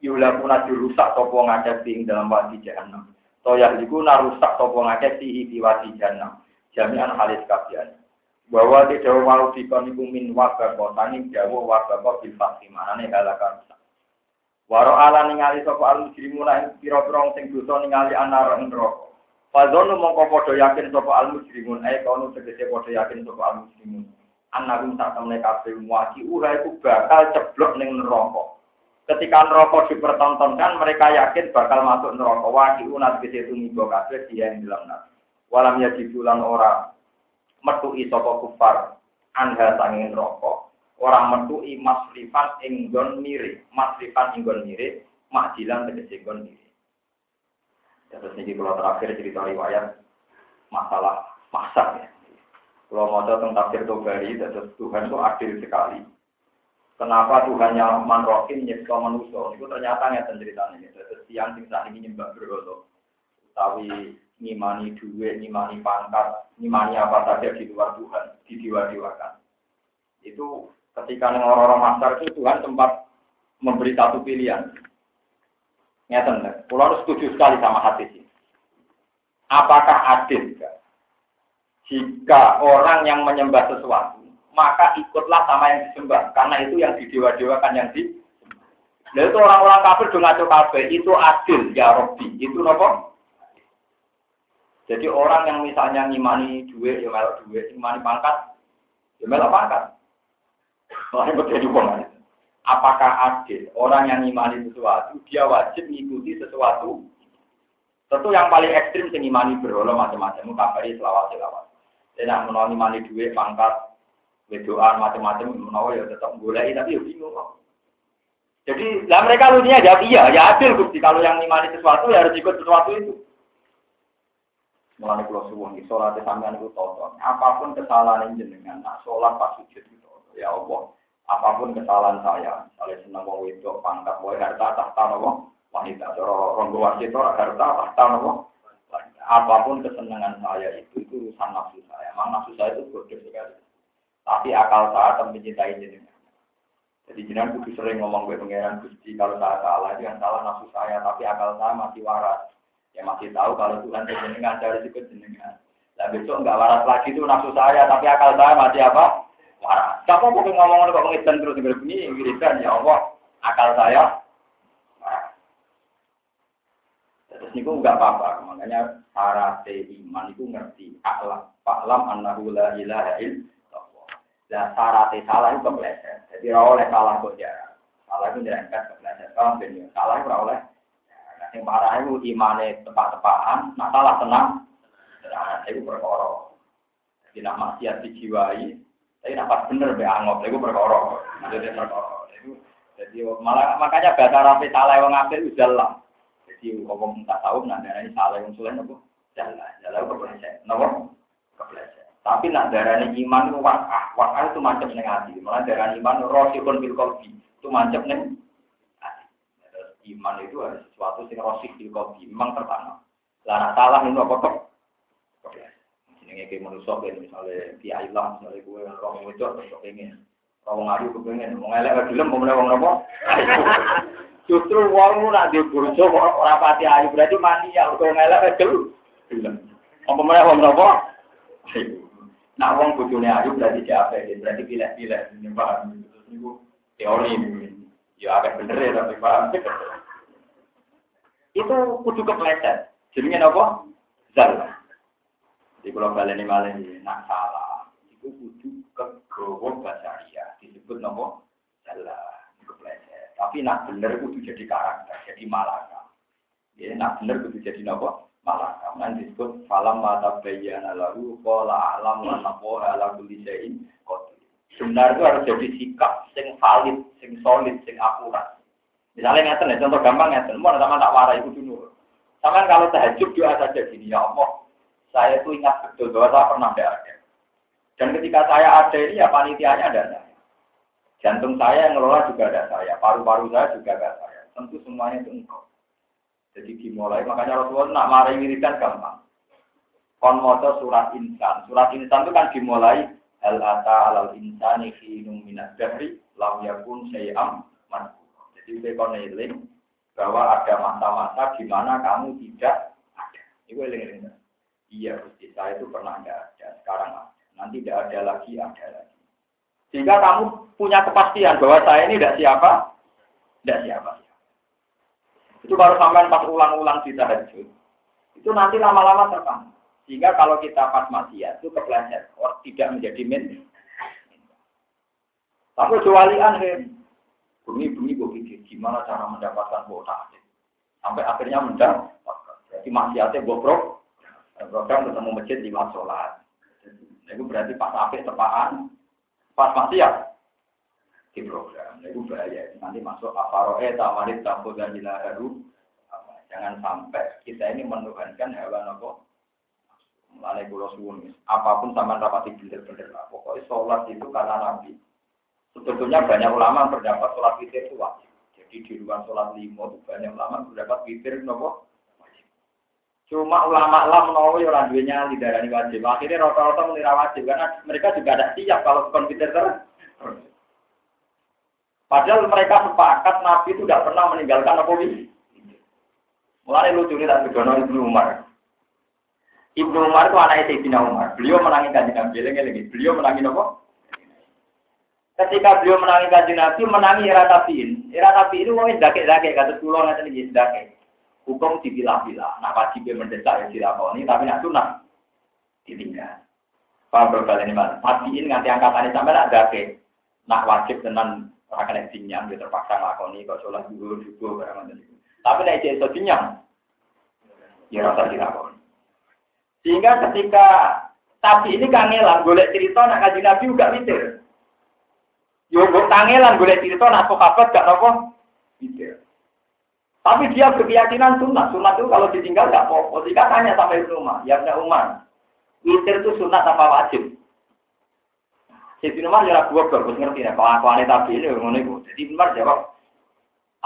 Yulakuna dirusak sapa ngakeh ing dalam wadi jahannam. Toyah iku narusak sapa ngakeh di wadi jahannam jami'an halis kabian. Bahwa tidak mau dikon iku min wabako, tani jawa wabako bil faksi, manane halakan. Waro ala ningali sapa al mujrimuna ing pira-pira sing dosa ningali anar ing neraka. Fadzonu mongko padha yakin sapa al mujrimun ae kono tegese padha yakin sapa al mujrimun. Annakum tak temne kabeh muaki ura iku bakal ceblok ning neraka. Ketika neraka dipertontonkan mereka yakin bakal masuk neraka. Waki unat tegese tumiba kabeh dia yang dalam neraka walam ya dibulan ora metui sapa kufar anha sanging rokok orang metui masrifan inggon miri masrifan inggon miri makjilan tegese inggon miri terus ini kalau terakhir cerita riwayat masalah masak ya kalau mau tentang tafsir Tobari, terus Tuhan itu adil sekali. Kenapa Tuhan yang manrokin nyipta manusia? Itu ternyata nggak ceritanya. Terus siang sing ini nyembah berhala. Tapi ngimani duit, ngimani pangkat, ngimani apa saja di luar Tuhan, di diwa-diwakan. Itu ketika orang-orang masar itu Tuhan sempat memberi satu pilihan. Ngeten, pulau harus setuju sekali sama hati ini. Apakah adil jika orang yang menyembah sesuatu, maka ikutlah sama yang disembah, karena itu yang didewa-dewakan yang di Lalu itu orang-orang kafir dengan kafir itu adil ya Robi, itu nopo jadi orang yang misalnya ngimani duit, ya melok duit, ngimani pangkat, ya melok pangkat. Soalnya terjadi uang. Apakah adil orang yang ngimani sesuatu, dia wajib mengikuti sesuatu? Tentu yang paling ekstrim sing ngimani berhala macam-macam, kabari selawat selawat. Dan yang menawa ngimani duit, pangkat, wedoan macam-macam, menawa ya tetap boleh, tapi ya bingung. Jadi, lah mereka lucunya jawab iya, ya adil Gusti. Kalau yang ngimani sesuatu ya harus ikut sesuatu itu. Mulane kula suwun iki salat sampean iku toto. Apa pun kesalahan jenengan, nak salat pas sujud itu ya Allah. Apa pun kesalahan saya, misalnya seneng wong wedok pangkat wae harta tahta nopo wanita cara ronggo wasit ora harta tahta nopo apa pun kesenangan saya itu itu urusan nafsu saya. Memang nafsu saya itu bodoh sekali. Tapi akal saya akan mencintai jenengan. Jadi jenengan kudu sering ngomong gue pangeran Gusti kalau saya salah jangan salah nafsu saya, tapi akal saya masih waras. Ya masih tahu kalau Tuhan jenengan dari sikut jenengan. Nah besok nggak waras lagi itu nafsu saya, tapi akal saya masih apa? Waras. Siapa mau ngomong kok ngitung terus begini, wiridan ya Allah, akal saya Terus niku enggak apa-apa, makanya syarat iman itu ngerti aklam, faklam annahu la ilaha illallah. Lah syarat salah itu kepleset. Jadi ora oleh salah kok ya. Salah itu dirangkat kepleset. Kalau ben salah oleh. Yang parah itu imane tepat-tepatan, nah salah tenang. Nah, itu perkara. Jadi nak maksiat dijiwai, tapi nak bener be angop, itu perkara. Jadi perkara. Itu jadi malah makanya bahasa rapi salah yang ngambil udah Jadi ngomong tak tahu nah ini salah yang sulit nopo jalan jalan kepleset nopo kepleset. Tapi nak darah ini iman itu wakah wakah itu macam neng hati. Malah darah iman rosikun bil kolbi itu macam neng Iman itu ada sesuatu yang rosik bil kolbi memang pertama. Lah salah itu apa kok. Ini kayak manusia kayak misalnya di Ailah misalnya gue orang itu atau pengen orang ngadu kepengen mau ngelak film mau ngomong apa Justru wong nak di burjo ora pati ayu berarti mandi ya kok ngelak itu. Apa meneh wong napa? Nah wong bojone ayu berarti siapa berarti pilih-pilih terus niku teori ya agak bener ya tapi paham. Itu kudu kepleset. Jenenge napa? Zal. Di baleni malah nak salah. Iku kudu kegowo basaria disebut napa? Salah. Tapi nak bener itu jadi karakter, jadi malaka. Ya, nak bener itu jadi nopo malaka. Nanti disebut falam mata bayana lalu pola alam mana pola ala kulisein Sebenarnya itu harus jadi sikap sing valid, sing solid, sing akurat. Misalnya ngeten ya, contoh gampang ngeten, mau sama tak warai itu dulu. Sama kalau tahajud doa saja gini, ya Allah, saya itu ingat betul bahwa saya pernah ada. Dan ketika saya ada ini ya panitianya ada. Jantung saya yang ngelola juga ada saya, paru-paru saya juga ada saya. Tentu semuanya itu engkau. Jadi dimulai, makanya Rasulullah nak mari wiridan gampang. Kon surat insan. Surat insan itu kan dimulai hal ata alal insani hinum minat dahri lam yakun syai'am Jadi koneling bahwa ada masa-masa di mana kamu tidak ada. Itu eling Iya, Gusti, saya itu pernah ada, sekarang ada. Nanti tidak ada lagi, ada lagi. Sehingga kamu punya kepastian bahwa saya ini tidak siapa, tidak siapa. Itu baru sampai pas ulang-ulang di tahajud. Itu nanti lama-lama terpang. Sehingga kalau kita pas maksiat itu kepleset, tidak menjadi min. Tapi kecualian bumi-bumi gue pikir gimana cara mendapatkan kuota sampai akhirnya mendapatkan. Jadi maksiatnya bobrok, program ketemu masjid di sholat. Itu berarti pas apik tepaan, Pas ya di program, itu bahaya. Nanti masuk aparoe tawarit tabu dan jilaharu. Jangan sampai kita ini menuhankan hewan apa. Mulai kulo suwun, apa pun sama rapati bener-bener lah. Pokoknya sholat itu karena Nabi. Sebetulnya banyak ulama berdapat sholat witir itu wajib. Jadi di luar sholat lima itu banyak ulama berdapat witir nopo Cuma ulama lah menawa ya orang duenya lidarani wajib. Akhirnya rata-rata mengira wajib karena mereka juga ada siap kalau komputer terus. Padahal mereka sepakat Nabi itu tidak pernah meninggalkan apa Mulai lucu ini tak begono Ibnu Umar. Ibnu Umar itu anaknya Sayyidina Umar. Beliau menangi kajian Nabi. Beliau menangi apa? Ketika beliau menangi kajian Nabi, menangi era tabiin. Era tabiin itu mau dakek-dakek, kata pulau nanti nih dakek hukum dipilah-pilah. Nah wajib mendesak ya dilakoni, tapi nak sunat ditinggal. Paham berbalik ini mas. Tabiin nganti angkatan ini sampai nak dake. Nak wajib tenan akan yang dia terpaksa ngelakoni kok sholat dulu juga barang. Tapi nak ijazah dinyam, ya rasa dilakoni. Sehingga ketika tapi ini kangelan, golek cerita nak kaji nabi juga mikir. Yo gue kangelan golek cerita nak sahabat gak nopo mikir. Tapi dia berkeyakinan sunat. Sunat itu kalau ditinggal nggak apa-apa. Jika tanya sama Ibnu Umar, ya Ibnu Umar, witir itu sunat apa wajib? Si Ibnu Umar ya gua bagus ngerti ya. Kalau aku tapi ini ngono itu. Jadi Ibnu Umar jawab,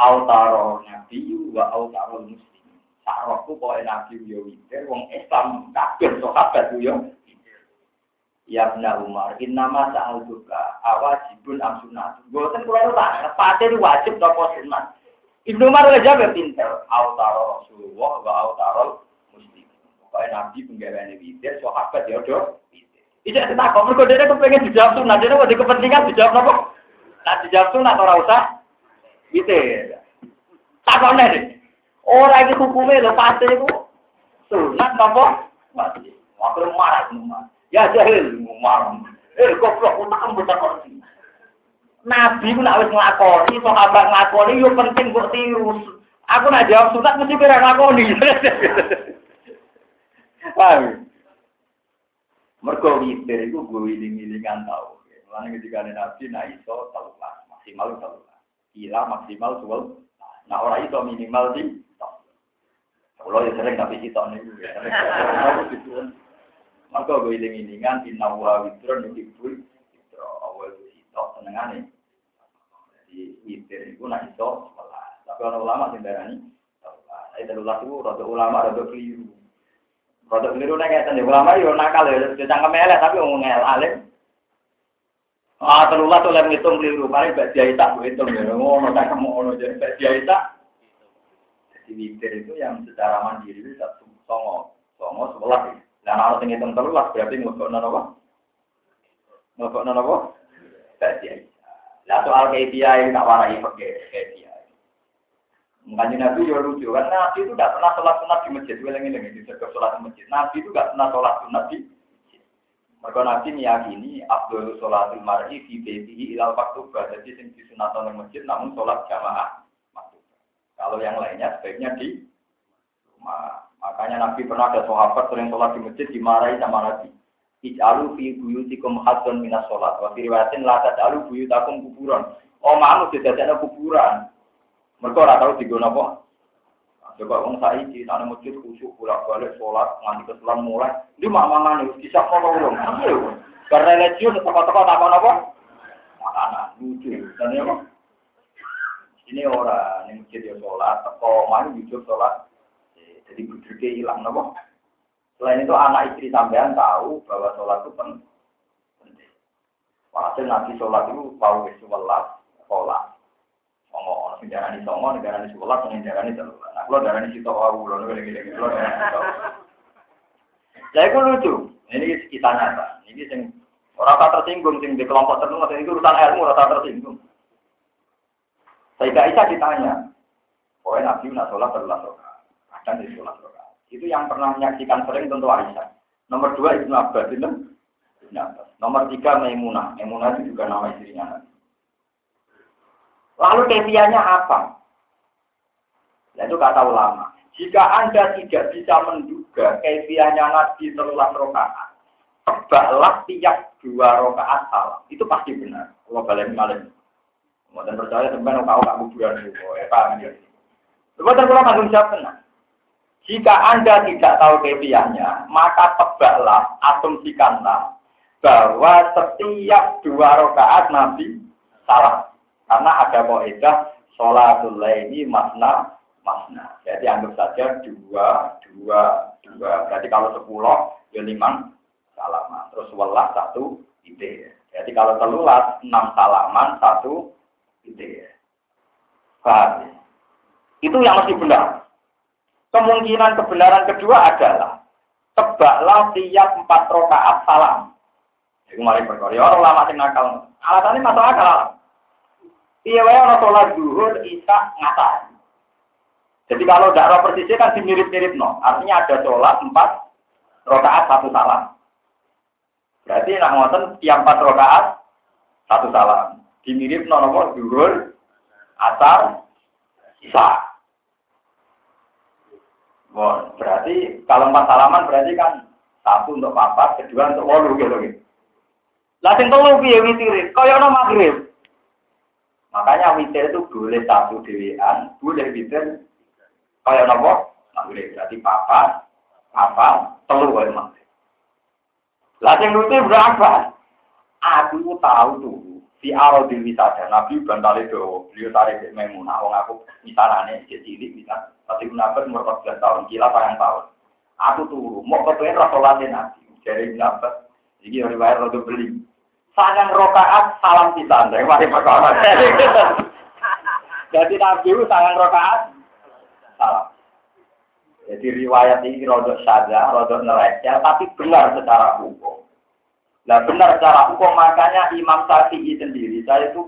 Autaro Nabi wa autaro Muslim. Sarokku kok Nabi yo witir, wong Islam kabeh sahabat yo Ya benar Umar, innama sa'al duka, awajibun am sunat. Boten kula tak, pate wajib apa sunat. Ibnu Umar udah jawab pinter. Autaro Rasulullah wa autaro Muslim. Pokoknya Nabi penggaweane witir, sahabat ya do. Itu kita kok mergo dhewe kepengen dijawab sunat, dhewe wedi kepentingan dijawab napa? Nah dijawab sunat ora usah witir. Takone deh. Ora iki hukume lho pasti iku sunat napa? Wajib. Waktu marah semua. Ya jahil marah. Eh goblok utak buta kok. Nabi ku nak wis nglakoni, sahabat nglakoni yo penting kok tiru. Aku nak jawab sunat mesti kira nglakoni. Paham? Mergo witir iku gue wiling-wilingan tau. Mulane ketika Nabi nak iso telulas, maksimal telulas. Ila maksimal suwel. Nah ora iso minimal di Kalau ya sering tapi kita nih, maka gue iling-ilingan inna wa witrun yuhibbul senengane. Jadi witir itu nak iso Tapi orang ulama sing darani Saya telulah itu rada ulama rada keliru. Rada keliru nek ngeten ulama yo nakal ya, cangkem elek tapi ngomong alim. Ah telulah tuh lem ngitung keliru, paling bak dia tak hitung ya. Ngono tak kamu ngono jadi bak dia tak. Jadi witir itu yang secara mandiri itu satu songo, songo sebelah. Dan kalau ngitung telulah berarti ngokok apa? Ngokok apa? Badia. Lah soal kebiaya tak warai pakai kebiaya. Makanya Nabi ya lucu kan Nabi itu tidak pernah sholat sunat di masjid. Wilang ini di sektor sholat di masjid. Nabi itu tidak pernah sholat sunat di. Mereka Nabi meyakini Abdul sholatul mar'i fi baitihi ilal maktubah. Jadi sing disunatan di masjid namun sholat jamaah Kalau yang lainnya sebaiknya di rumah. Makanya Nabi pernah ada sahabat sering sholat di masjid dimarahi sama Nabi. Ij'alu fi buyutikum hadon minas sholat. Wa riwayatin la taj'alu buyutakum kuburan. Oh, mamu didadekno kuburan. Mereka ora tau digono apa. Coba wong saiki nang masjid khusyuk bolak-balik sholat nganti keselam mulai. Di mamangane wis bisa kono urung. Karena religius teko-teko tak apa Makanan lucu. Dan ya Ini orang yang masjid ya sholat, teko mana jujur sholat. Jadi budrike hilang napa? Selain itu anak istri sampean tahu bahwa sholat itu penting. Walhasil nabi sholat itu mau sholat, sholat. Songo, negara ini songo, negara ini sholat, negara ini sholat. Nah, kalau negara ini situ wau, kalau negara ini gitu, Jadi itu lucu. Ini kita nyata. Ini sing orang tersinggung, sing di kelompok tertentu, ini urusan ilmu, orang tersinggung. Saya Aisyah ditanya, pokoknya Nabi nak sholat terulang sholat, kadang di sholat sholat. Itu yang pernah menyaksikan sering tentu Aisyah. Nomor dua Ibnu Abbas itu Nomor tiga Maimunah. Maimunah itu juga nama istrinya. Lalu kefianya apa? Nah, itu kata ulama. Jika Anda tidak bisa menduga kefianya Nabi terulang rokaat, tebaklah tiap dua rokaat salah. Itu pasti benar. Kalau balik malam. Kemudian percaya sebenarnya kau tak kuburan itu. Eh, paham ya? Kemudian kalau tanggung jawab benar. Jika Anda tidak tahu kebiasaannya, maka tebaklah, asumsikanlah bahwa setiap dua rakaat Nabi salah. Karena ada kaidah sholatul laini masna masna. Jadi anggap saja dua, dua, dua. Jadi kalau sepuluh, ya lima salaman. Terus welas satu ide. Jadi kalau telulas, enam salaman, satu ide. Itu yang mesti benar. Kemungkinan kebenaran kedua adalah tebaklah tiap empat rokaat salam. Itu mari perkara. Ya orang lama sing nakal. Alasannya masuk akal. Iya wae orang sholat duhur, isya, ngatar. Jadi kalau tidak roh persisnya kan dimirip-mirip no. Artinya ada sholat empat rokaat satu salam. Berarti nak ngoten tiap empat rokaat satu salam. Dimirip no nomor duhur, asar, isya. Bon, berarti kalau empat salaman berarti kan satu untuk papat, kedua untuk wolu gitu gitu. Lah sing telu piye witir? Kaya ana maghrib. Makanya witir itu boleh satu dewean, boleh witir Kaya nopo? Maghrib. Berarti papa, papa, telu kaya maghrib. Lah sing berapa? Aku tahu tuh di awal di wisata. Nabi bantale do beliau tarik Maimunah. Wong aku misalane jadi cilik bisa. Tapi kenapa umur 14 tahun. Gila parang tahun. Aku turu. Mau kepengen rasulullah Nabi. Dari kenapa jadi riwayat rodo beli. Sayang rokaat salam kita. Dari mari perkara jadi Nabi itu sayang rokaat salam. Jadi riwayat ini rodok saja, rodok nerecel, tapi benar secara hukum. Nah benar secara hukum makanya Imam Syafi'i sendiri saya itu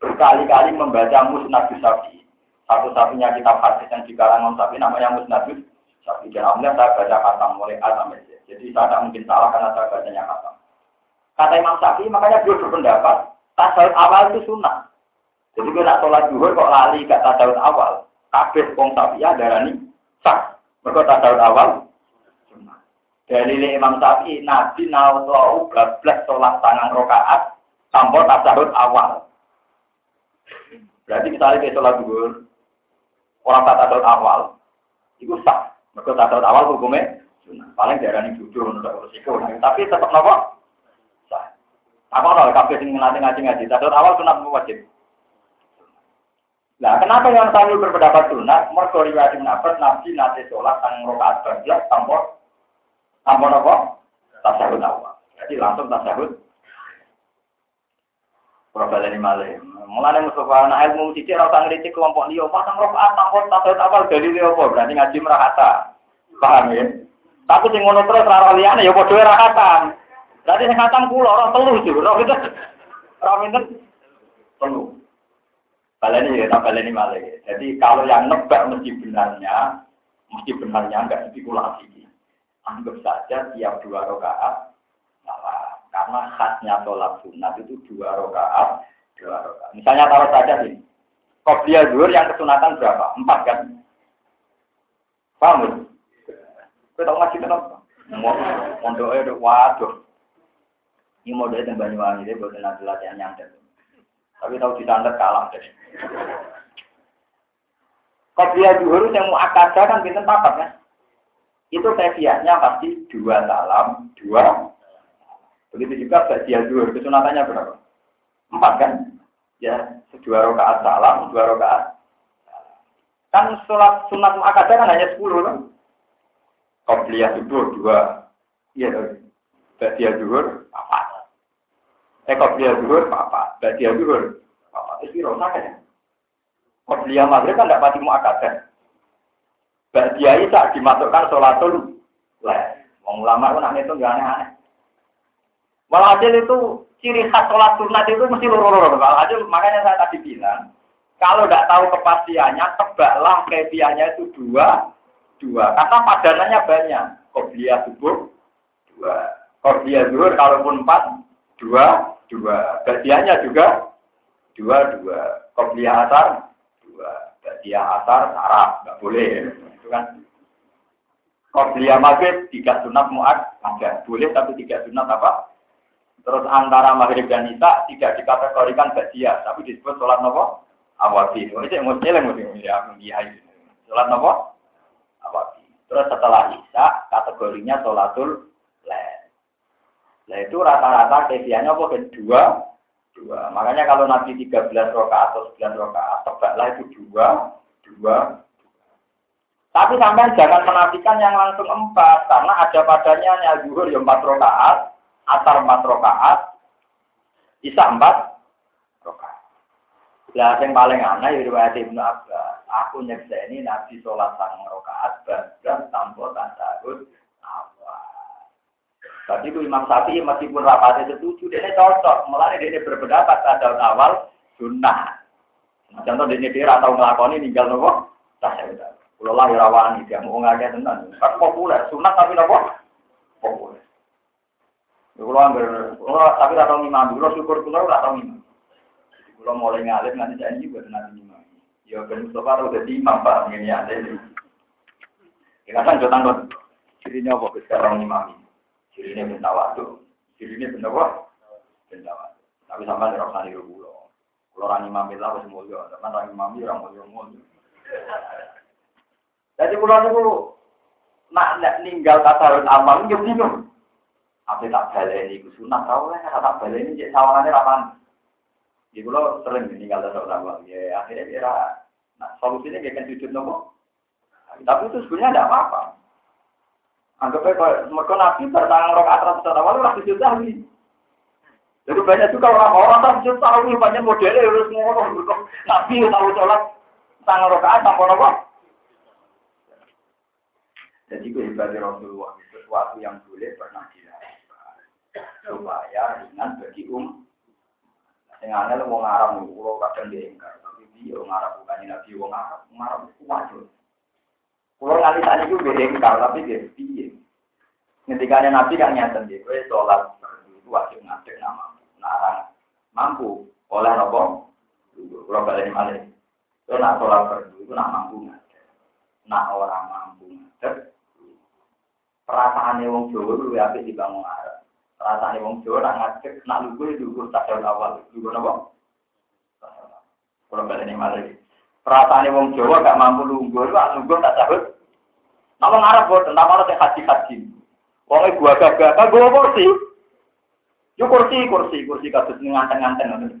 berkali-kali membaca Musnad Syafi'i. Satu-satunya kitab hadis yang dikarang Imam Syafi'i namanya Musnad Syafi'i. Dan alhamdulillah saya baca kata mulai A sampai. Jadi saya tidak mungkin salah karena saya bacanya kata. Kata Imam Syafi'i makanya dia berpendapat tasawuf awal itu sunnah. Jadi kalau nak sholat zuhur kok lali gak tasawuf awal. Kabeh wong Syafi'i darani sah. Mereka tasawuf awal dari Imam Syafi'i, Nabi nawalau bablas sholat tangan rokaat tanpa tasahud awal. Berarti misalnya kita sholat dulu, orang tak tasahud awal, itu sah. Mereka tasahud awal hukumnya. Paling darah ini jujur menurut resiko. Tapi tetap nopo sah. Apa nol kafe sing ngaji ngaji ngaji. Tasahud awal sunnah wajib. Nah, kenapa yang selalu berpendapat sunnah? Mereka riwayat Nabi nanti sholat tangan rokaat bablas tanpa Ampun apa? Tasahud awal. Jadi langsung tasahud. Profil ini malah. Mulanya Mustafa anak ilmu cici rasa ngeritik kelompok dia. Pasang rokaat tanpa tasahud awal dari dia apa? Berarti ngaji merahata. Paham ya? Tapi sing ngono terus rara liyane ya padha rahatan. Berarti sing khatam kula ora telu sih. Ora itu. Ora pinten? Telu. Baleni ya, tak baleni malah. Jadi kalau yang nebak mesti benarnya, mesti benarnya enggak spekulasi anggap saja tiap dua rakaat salah. Karena khasnya sholat sunat itu dua rakaat, dua rakaat. Misalnya taruh saja sih, kopiah zuhur yang kesunatan berapa? Empat kan? Paham ya? Kita tahu kenapa? Mondoknya udah waduh. Ini modelnya yang Banyuwangi, dia boleh nanti latihan nyantet. Tapi tahu di standar kalah deh. Kopiah zuhur yang mau akadah kan kita papat kan? Itu kefiahnya pasti dua salam, dua. Begitu juga bagian dua, kesunatannya berapa? Empat kan? Ya, dua rakaat salam, dua rakaat. Kan sholat sunat muakkadah kan hanya sepuluh kan? Qobliyah subuh dua. Iya, bagian dua, apa? Eh, qobliyah dua, apa? Bagian dua, apa? Itu kan? Qobliyah maghrib kan tidak pati muakkadah. Bagiai tak dimasukkan sholatul leh. Wong ulama itu nak itu gak aneh-aneh. Walhasil itu ciri khas sholat sunat itu mesti loro-loro. Walhasil makanya saya tadi bilang, kalau tidak tahu kepastiannya, tebaklah kebiasaannya itu dua, dua. Karena padanannya banyak. Kobliyah subuh, dua. Kobliyah zuhur, kalaupun empat, dua, dua. Bagiannya juga, dua, dua. Kobliyah asar, dua. Bagian asar, sarap, nggak boleh gitu kan. Qobliyah maghrib tiga sunat muat ada boleh tapi tiga sunat apa? Terus antara maghrib dan isya tidak dikategorikan badia tapi disebut sholat nopo awati. Oh, itu yang mesti yang mesti ya Sholat nopo awati. Terus setelah isya kategorinya sholatul lain. Nah itu rata-rata kefiannya apa kan dua dua. Makanya kalau Nabi 13 rokaat atau 9 rokaat, tebaklah itu dua, dua, tapi sampai jangan menafikan yang langsung empat, karena ada padanya yang zuhur yang empat rokaat, asar empat rokaat, bisa empat rokaat. Lah yang paling aneh riwayat Ibnu Abbas, aku ini nabi sholat sang rokaat dan tanpa tasawuf awal. Tadi itu Imam Syafi'i meskipun rapatnya setuju, dia cocok, mulai dia berpendapat tasawuf awal sunnah. Contoh dia dia atau ngelakoni tinggal nopo tasawuf kalau lah ya rawani dia mau ngajak tentang kan populer, sunat tapi nopo populer. Ya, kalau ambil, kalau tapi tak tahu imam, kalau syukur kalau tak tahu imam. Kalau mulai ngalim nanti janji buat nanti imam. Ya ben Mustafa udah di imam pak ini ada ini. Kita kan jodoh kan, cirinya apa sekarang imam? Cirinya benda waktu, cirinya benda apa? Benda waktu. Tapi sampai di rasa di pulau. Kalau orang imam itu harus mulia, teman orang imam itu orang mulia mulia. Jadi pulau itu nak ninggal tasawuf amal yo bingung. Apa tak baleni ku sunat tau lah tak baleni cek sawangane rapan. Di pulau sering ninggal tasawuf amal. Ya akhirnya dia nah solusinya kayak kan sujud nopo. Tapi itu sebenarnya tidak apa-apa. Anggapnya kalau mereka nabi bertangan rokaat ratus awal lah sujud lagi. Jadi banyak juga orang-orang tak sujud tahu banyak modelnya harus ngomong. Nabi tahu sholat tangan rokaat tanpa nopo. Jadi kehebatnya Rasulullah sesuatu yang boleh pernah dilakukan. Supaya ringan bagi um. Yang aneh mau ngarap nih, kalau kadang diingkar, tapi dia ngarap bukan nabi, wong ngarap, ngarap kuat Kalau nanti tadi itu diingkar, tapi dia piye. Ketika nabi kan nyata dia, gue sholat itu wajib ngadek nama, narang mampu. Oleh nopo, kalau balik balik. Itu nak sholat fardu itu nak mampu ngadek, nak orang mampu ngadek, perasaan wong Jawa luwih apik dibangun Arab. Perasaan wong Jawa nak ngajak nak lugu lugu tasawuf awal. Lugu napa? Kalau ini malah perasaan wong Jawa gak mampu lugu, lugu tasawuf. Nak wong Arab tak ono sing haji-haji. Wong gua gagah, gua kursi. Yo kursi, kursi, kursi kados nganteng-nganteng ngoten.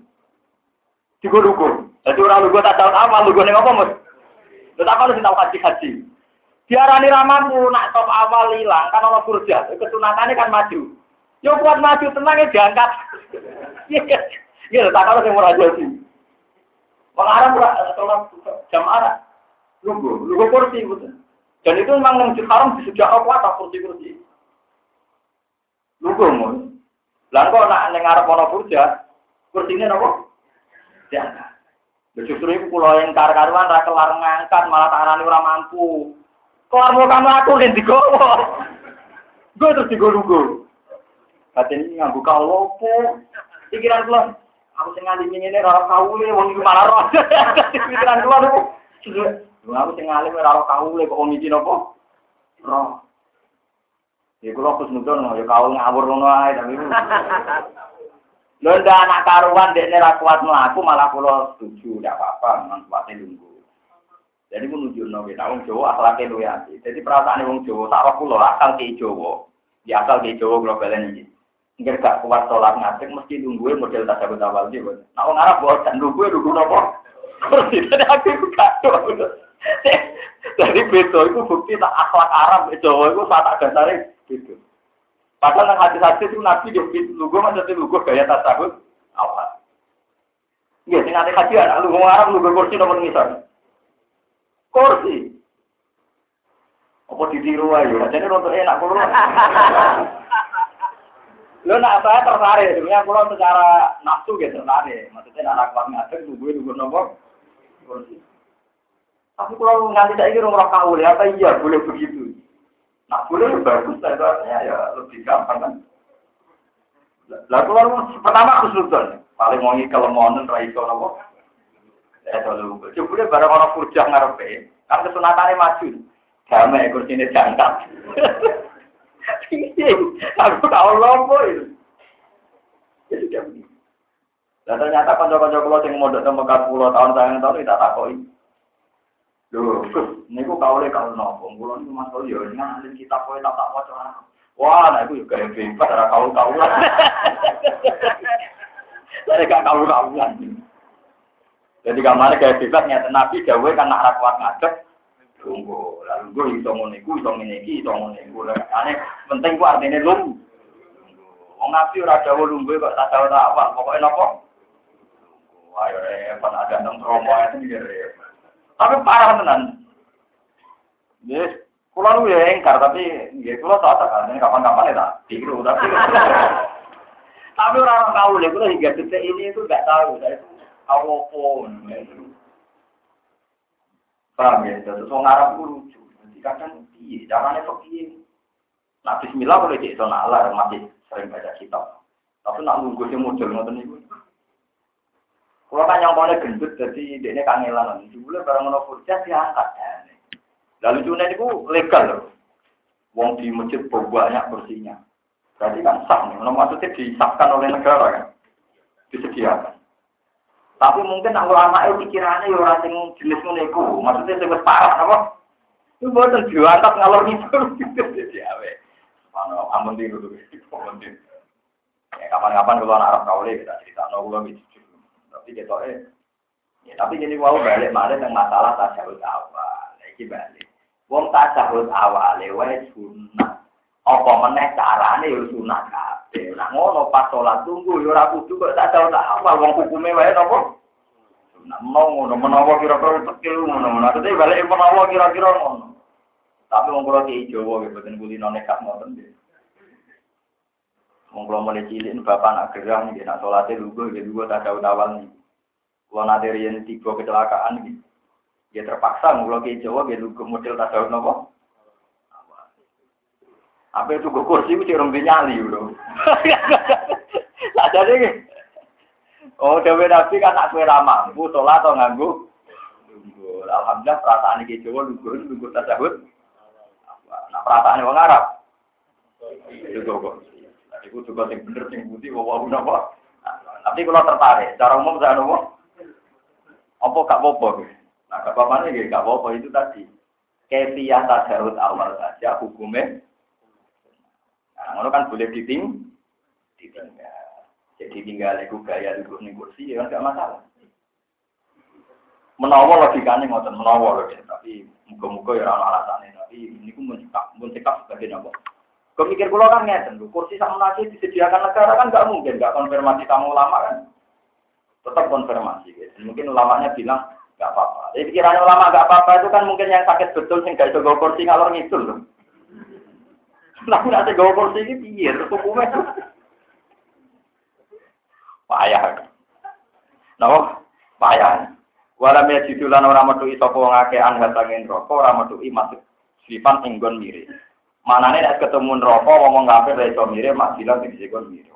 Digo lugu. Jadi orang lugu tasawuf awal, lugu ning apa, Mas? Tetap harus tahu haji-haji. Diarani ramamu nak top awal hilang kan ono kurja, kesunatannya kan maju. Yo kuat maju tenang ya diangkat. Iya, tak kalau murah jadi. Mengarah murah sholat jam arah. Lugu, lugu kursi betul. Dan itu memang yang haram di sejak kuat kursi-kursi. Lugu mun. Lalu kok nak nengar pono kurja, kursinya nopo? Diangkat. Justru itu pulau yang kar-karuan ra kelar ngangkat malah tarani ora mampu. Kelar kamu aku yang digowo. Gue terus digowo-gowo. Hati ini nganggu kalau po. Pikiran keluar. Aku sing ngalim ini rara kaule, wong iki malah roh. Pikiran keluar aku. Aku sing ngalim rara kaule kok wong iki nopo? Roh. Ya kula khusnudon ya kaul ngawur ngono ae tapi. Lho ndak anak karuan dekne ra kuat mlaku malah kula setuju ndak apa-apa kuwate lungguh. Jadi menuju nabi, nah wong Jawa asalnya luwe ati. Jadi perasaan wong Jawa, tak roh kulo asal ke Jawa, di asal ke Jawa global ini. Enggak gak kuat sholat ngadek, mesti nunggu model tasawuf awal dia. Nah wong Arab buat dan nunggu nunggu nopo. Kursi tadi aku gak Jadi beto itu bukti tak akhlak Arab Jawa itu saat ada tarik gitu. Padahal nang hati-hati itu nabi dia lugu maksudnya lugu gaya tasawuf awal. Iya, sing ate kajian, lu ngomong Arab lugu kursi nomor misalnya kursi. Apa ditiru aja, jadi untuk enak kulo. Lo nak saya tertarik, sebenarnya kulo secara nafsu gitu tertarik. Maksudnya anak kuat ngatur, nunggu nunggu nomor kursi. Tapi kalau nanti saya kira orang kau ya, apa iya boleh begitu? Nak boleh ya bagus, rasanya ya lebih gampang kan. Lalu pertama khusnudon, paling mau kalau mau raiso nopo, Jebule barang orang furjah ngarepe, kan kesunatannya maju. Damai kursinya jangkap. Aku tahu lompo itu. Ya. Dan ternyata kanca-kanca kula sing mondok teng Mekah 10 tahun sayang tahun tidak takoki. Lho, Gus, niku kaule kaul nopo? Kula niku Mas yo dengan alim kitab kowe tak tak waca. Wah, nah iku yo gaya bebas ora kaul-kaulan. Saya gak kaul-kaulan. Jadi kamar kayak bebas nyata Nabi gawe kan nak rakwat ngadep. Tunggu lalu gue iso ngono iku iso ngene iki iso ngono iku. Ane penting ku artine lung. Wong Nabi ora dawuh lungguh kok tak tahu tak apa pokoke napa? Ayo repot ada nang romo itu repot. Tapi parah tenan. Yes kula lu ya engkar tapi nggih kula tak kan kapan-kapan ya tak tiru tapi tapi orang tahu lho kula hingga detik ini itu enggak tahu saya itu awopon. Paham ya? Terus orang Arab itu lucu. Jadi kadang iya, caranya iya. Nah Bismillah boleh di itu nalar masih sering baca kitab. Tapi nak nunggu si model ngoten itu. Kalau kan yang boleh gendut, jadi dia kangelan. Dulu barang mau kurja diangkat. Lalu juga itu legal loh. Wong di masjid banyak bersihnya. Berarti kan sah nih. Maksudnya disahkan oleh negara kan. Disediakan. Tapi mungkin nak ulama itu pikirannya ya orang sing jenis ngono Maksudnya sing parah apa? Itu buatan diangkat ngalor ngidul. Jadi awe. Mana amun tiru dulu. Amun tiru. Ya kapan-kapan kalau anak Arab kaule kita cerita no kula gitu. Tapi kita ya tapi jadi wow balik malah yang masalah tasawuf awal. Iki balik. Wong tasawuf awal wae sunnah. Apa meneh carane yo sunah kabeh. Nah ngono pas salat tunggu yo ora kudu kok tak tau tak awal wong hukume wae napa? Nah mau ngono menawa kira-kira tekil ngono. Nah dadi balik menawa kira-kira ngono. Tapi wong kula ki Jawa nggih boten kulino nekat ngoten nggih. Wong kula mulai cilik bapak nak gerah nggih nak salate lugu nggih lugu tak tau awal nih. Kula nate riyen tiba kecelakaan nggih. Ya terpaksa kula ki Jawa nggih lugu model tak tau napa? Apa itu gue kursi itu orang nyali bro. Lah jadi Oh, dewe nabi kan aku ora mampu sholat atau nganggu. Alhamdulillah perasaan ini Jawa lugu lugu tasawuf. Nah perasaan wong Arab. Lugu kok. Iku juga sing bener sing putih wawa napa. Tapi kalau tertarik, cara umum saya nopo. Apa gak apa-apa? Nah, gak apa-apa gak apa-apa itu tadi. Kefiah tasawuf awal saja hukumnya Nah, ngono kan boleh diting, ditinggal. Jadi tinggal itu gaya duduk nih kursi ya kan gak masalah. Menawa logikanya ngotot menawa loh tapi muka-muka ya orang alasannya tapi ini pun mencekap, mencekap sebagai apa? Kemikir pulau kan ngeten, kursi sama nasi disediakan negara kan nggak mungkin, nggak konfirmasi kamu ulama kan? Tetap konfirmasi, gitu. mungkin ulamanya bilang nggak apa-apa. Jadi pikiran ulama nggak apa-apa itu kan mungkin yang sakit betul sih nggak itu kursi ngalor ngidul loh. Nanti gawa kursi ini piye terus hukumnya. Payah. Napa? Payah. Wala me jidulan ora metu sapa wong akeh anhat angin rokok ora metu masuk sifat enggon mirip. Manane nek ketemu neraka ngomong kafir ra iso mirip mak bilang iki kon mirip.